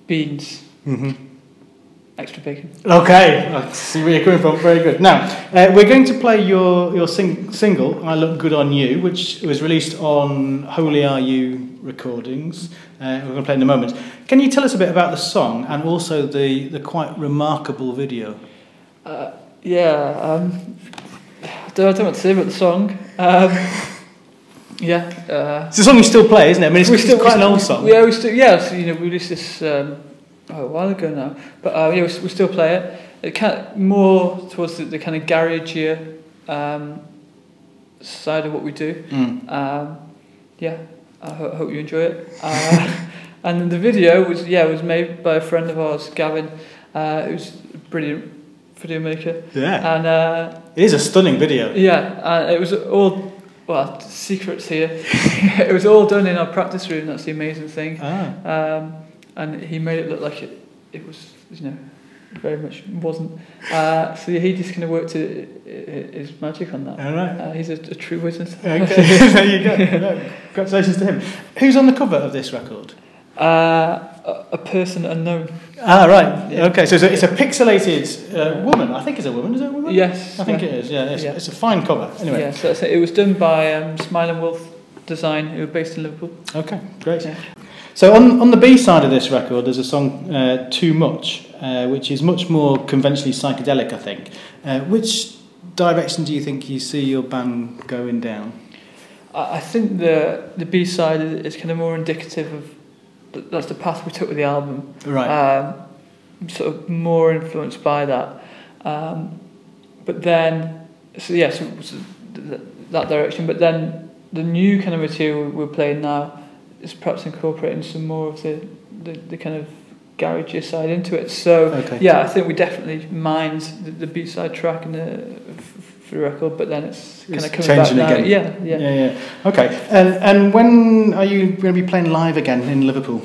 beans, hmm extra bacon. Okay, I see where you're coming from. Very good. Now, uh, we're going to play your, your sing- single, I Look Good on You, which was released on Holy Are You recordings. Uh, we're going to play in a moment. Can you tell us a bit about the song and also the, the quite remarkable video? Uh, yeah, um, don't, I don't know what to say about the song. Um, yeah. Uh, It's a song you still play, isn't it? I mean, it's, we it's still- quite an old song. Yeah, we still yeah. So, you know, we released this um, oh, a while ago now, but uh, yeah, we, we still play it. It kind of more towards the, the kind of garagey um, side of what we do. Mm. Um, yeah, I ho- hope you enjoy it. Uh, and the video was yeah was made by a friend of ours, Gavin, uh, who's a brilliant video maker. Yeah. And uh, It is a stunning video. yeah, uh, it was all well, secrets here. it was all done in our practice room. That's the amazing thing. Ah. Um, and he made it look like it, it was, you know, very much wasn't. Uh, so yeah, he just kind of worked his magic on that. All right. Uh, he's a, a, true wizard. Okay, there you go. No, congratulations to him. Who's on the cover of this record? Uh, a, a person unknown. Ah, right. Okay, so it's a, it's a pixelated uh, woman. I think it's a woman. Is it a woman? Yes. I think yeah. it is. Yeah, it's, Yeah. it's a fine cover. Anyway. Yeah, so, so it was done by um, Smile and Wolf Design, who are based in Liverpool. Okay, great. So on, on the B side of this record, there's a song uh, "Too Much," uh, which is much more conventionally psychedelic. I think. Uh, which direction do you think you see your band going down? I I think the the B side is, kind of more indicative of that's the path we took with the album. Right. Um, sort of more influenced by that, um, but then so yeah, so, so th- that direction. But then the new kind of material we're playing now is perhaps incorporating some more of the the, the kind of garage side into it. So Okay. yeah, I think we definitely mined the, the B side track and the f- for the record, but then it's kind It's of coming back now. again. Yeah, yeah. yeah, yeah. Okay, and and when are you going to be playing live again in Liverpool?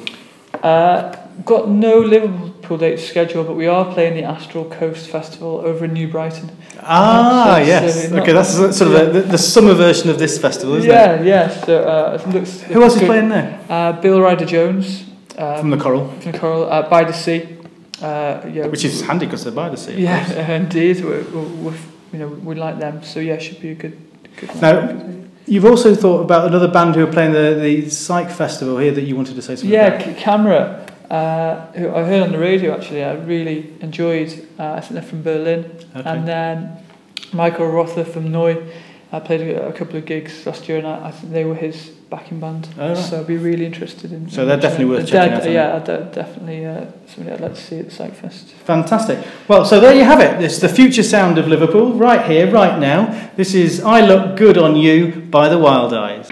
Uh, got no Liverpool dates scheduled, but we are playing the Astral Coast Festival over in New Brighton. Ah, Uh, so- yes. okay, that's sort of a, the, the summer version of this festival, isn't yeah, it? yeah. So uh, it looks. Who else is playing there? Uh, Bill Ryder Jones. Um, From the Coral. From the Coral. Uh, by the Sea. Uh, yeah. Which is handy because they're by the sea. Yeah, indeed. We, we, we, you know, we like them. So yeah, should be a good. good Now, you've also thought about another band who are playing the, the Psych Festival here that you wanted to say something Yeah, about. Camera, uh, who I heard on the radio actually, I really enjoyed. Uh, I think they're from Berlin. Okay. And then Michael Rother from Noi. I played a, a couple of gigs last year and I, I think they were his backing band. Oh, right. So I'd be really interested in. So they're definitely worth They're checking out, Yeah, de- definitely uh, somebody I'd like to see at the Psychfest. Fantastic. Well, so there you have it. It's the future sound of Liverpool, right here, right now. This is I Look Good on You by the Wild Eyes.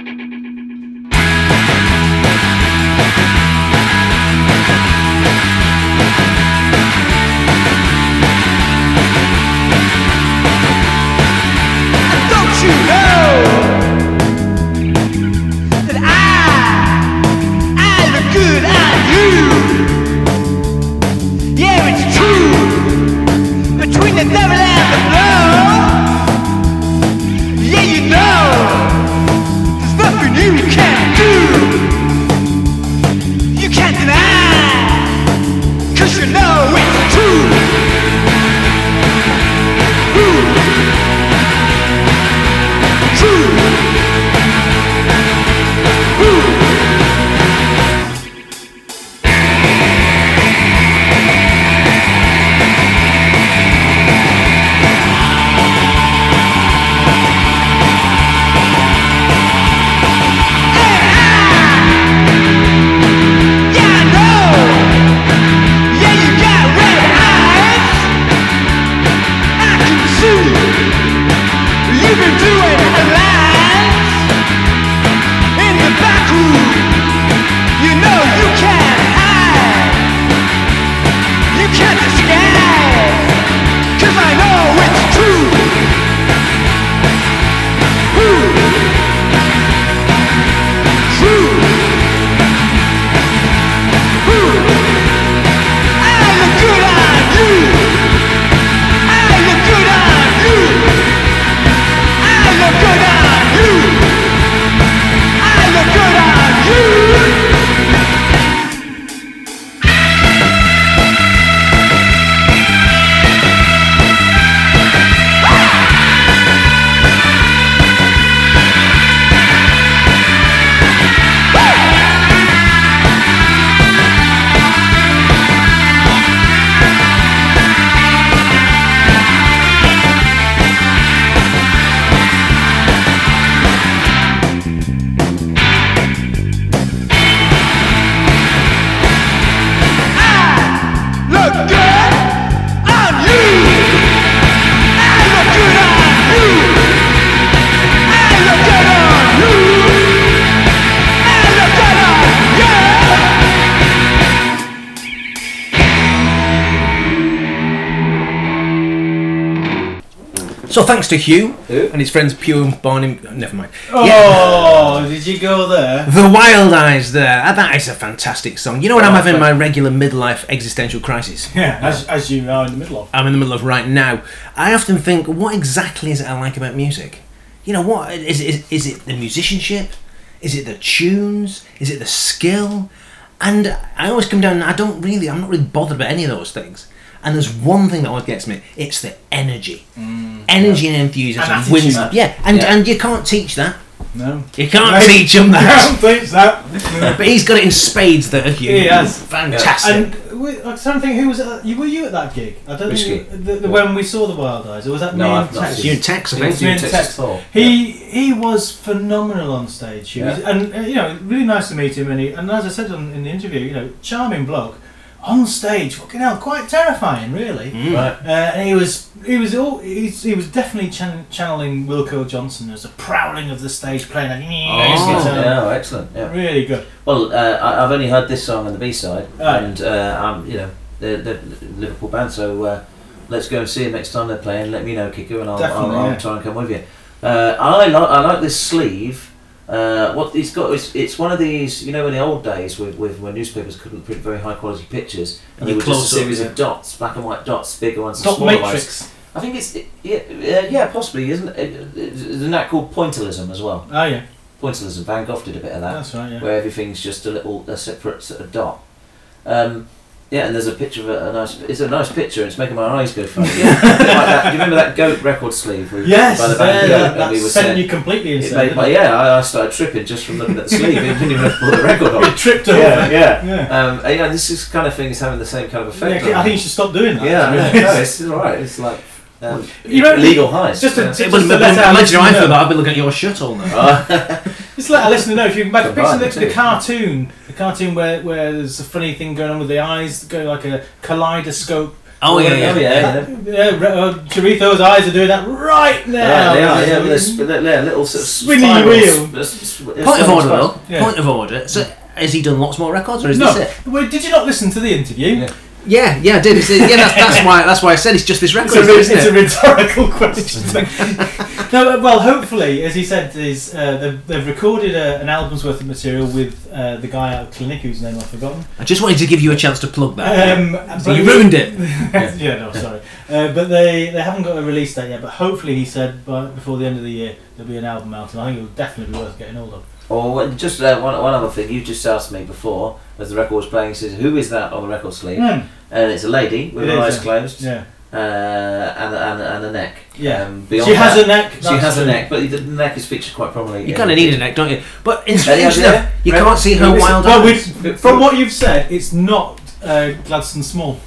So thanks to Hugh and his friends Pew and Barney. Never mind. Oh, did you go there? The Wild Eyes there. Ah, That is a fantastic song. You know what I'm having my regular midlife existential crisis? Yeah, as, as you are in the middle of. I'm in the middle of right now. I often think, what exactly is it I like about music? You know, what is is, is it the musicianship? Is it the tunes? Is it the skill? And I always come down. I don't really. I'm not really bothered about any of those things. And there's one thing that always gets me. It's the energy, energy and enthusiasm And wins. attitude. Yeah, and Yeah. and you can't teach that. No. You can't No, teach him that. can't teach that. but he's got it in spades there. Hugh. He has. Fantastic. And we- I'm trying to think who was at, you were you at that gig? I don't Which think gig? the, the, when we saw the Wild Eyes, or was that No, me I've and Tex? You and Tex, I think. was me and You and Tex. Tex Thor, He he was phenomenal on stage. He was, Yeah. and uh, you know, really nice to meet him. And he, and as I said on, in the interview, you know, charming bloke. On stage, fucking hell, quite terrifying, really. Mm. Right. Uh, and he was, he was all, he's, he was definitely chan- channeling Wilko Johnson as a prowling of the stage, playing that. Oh, yeah, excellent. Yeah. Really good. Well, uh, I, I've only heard this song on the B side, Right. and uh, I'm, you know, the, the Liverpool band. So uh, let's go and see them next time they're playing. Let me know, Kiku, and I'll, I'll, I'll yeah. try and come with you. Uh, I like I like this sleeve. Uh, what it's got it's, it's one of these you know in the old days with, with when newspapers couldn't print very high quality pictures and You they were just a up, series yeah. of dots black and white dots bigger ones Dot smaller matrix. ones. I think it's it, yeah uh, yeah possibly isn't it, isn't that called pointillism as well? Oh yeah. Pointillism. Van Gogh did a bit of that. That's right, yeah. Where everything's just a little a separate sort of dot. Um, yeah, and there's a picture of a, a nice. It's a nice picture. and It's making my eyes go funny. like that, do you remember that goat record sleeve? with- Yes, by the band yeah, Goat, that- that we were sent saying- you completely it insane, made didn't my- yeah, I, I started tripping just from looking at the sleeve. It didn't even have to put the record on. You tripped over. Yeah, yeah. Yeah. Um, and, yeah, this is kind of thing is having the same kind of effect. Yeah, I think me. you should stop doing that. Yeah, to be no, it's all right. It's like um, You know, legal highs. just to- yeah. to- It wouldn't to be- let our imagine how I listener feel know. about I've been looking at your shut all now. Just let our listener know if you can back picture Combine the, the the cartoon, the cartoon where, where there's a funny thing going on with the eyes, going like a kaleidoscope. Oh, yeah, yeah. Oh, yeah, That- yeah. re- uh, Chorizo's eyes are doing that right now. Yeah, they are. Yeah, with a, sp- little sort of Swinging spirals. wheel. S- s- s- Point of order, though. Yeah. Point of order. So, has he done lots more records, or is No, this it? wait, did you not listen to the interview? Yeah, yeah, I did. It's, yeah, that's, that's why. That's why I said it's just this record, It's a, it's it? a rhetorical question. no, uh, well, hopefully, as he said, is uh, they've, they've recorded a, an album's worth of material with uh, the guy out of Clinic, whose name I've forgotten. I just wanted to give you a chance to plug that. Um, so you ruined it. yeah, no, sorry. Uh, but they, they haven't got a release date yet. But hopefully, he said by, before the end of the year there'll be an album out, and I think it will definitely be worth getting hold of. Or what- just uh, one, one other thing, you just asked me before, as the record was playing, says, Who is that on the record sleeve? Hmm. And it's a lady with It her eyes yeah. closed Yeah. uh, and, and, and a neck. Yeah. Um, She has that- a neck, She that's has a neck, but the neck is featured quite prominently. You kind of need a neck, don't you? But Yeah, interesting yeah, enough, you Right. can't see her Listen, wild well, eyes. from what you've said, it's not uh, Gladstone Small.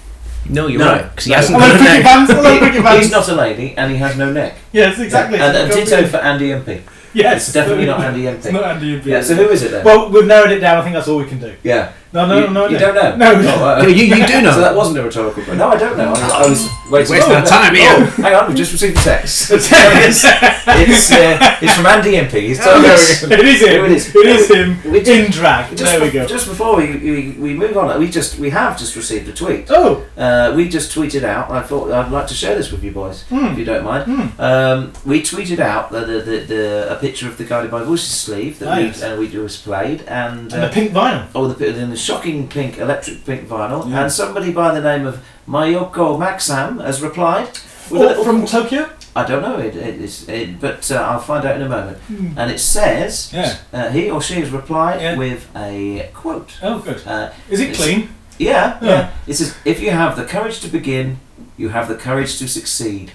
No, you're No. right. Because he hasn't got a neck. fans. He- He's not a lady, and he has no neck. Yes, exactly. And, and ditto for Andy MP. Yes. It's definitely not Andy MP. It's not Andy MP. Yeah, so who is it then? Well, we've narrowed it down. I think that's all we can do. yeah. No, no, you, no, You no. don't No. know? Oh, uh, you- you do know. So that wasn't a rhetorical question. No, I don't know. I, I was waiting. Wasting our time here. Oh, hang on, we've just received a text. it's it's, uh, it's from Andy MP. He's telling Oh, us. it is him. Who It is, It is him. We In drag. Just, There we go. Just before we, we, we move on, we just we have just received a tweet. Oh. Uh, we just tweeted out. I thought I'd like to share this with you boys, Hmm. if you don't mind. Um, we tweeted out the, the, the, the a picture of the Guided by Voices sleeve that Ah, we yes. uh, we displayed, and, And the pink vinyl. Oh, the in the shocking pink electric pink vinyl, Yeah. and somebody by the name of Mayoko Maxam has replied. with Oh, from Tokyo? I don't know it, it, it's, it but uh, I'll find out in a moment. Hmm. And it says Yeah. uh, he or she has replied Yeah. with a quote. Oh, good. Uh, Is it clean? Yeah, Yeah. yeah. It says, if you have the courage to begin, you have the courage to succeed.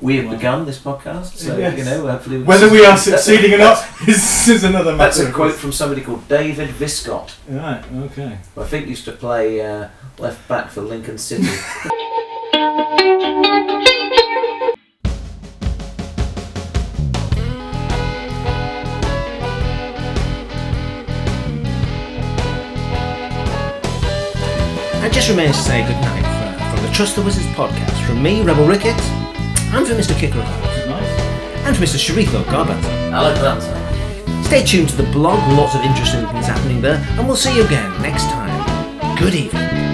We have begun this podcast, so Yes. you know, hopefully. Whether we are succeeding or not is, is another matter. That's a quote from somebody called David Viscott. Right, okay. who I think used to play uh, left back for Lincoln City. It just remains to say good night for, from the Trust the Wizards podcast. From me, Rebel Ricketts, and from Mr. Kicker and from Mr. I like that. Stay tuned to the blog, lots of interesting things happening there, and we'll see you again next time. Good evening.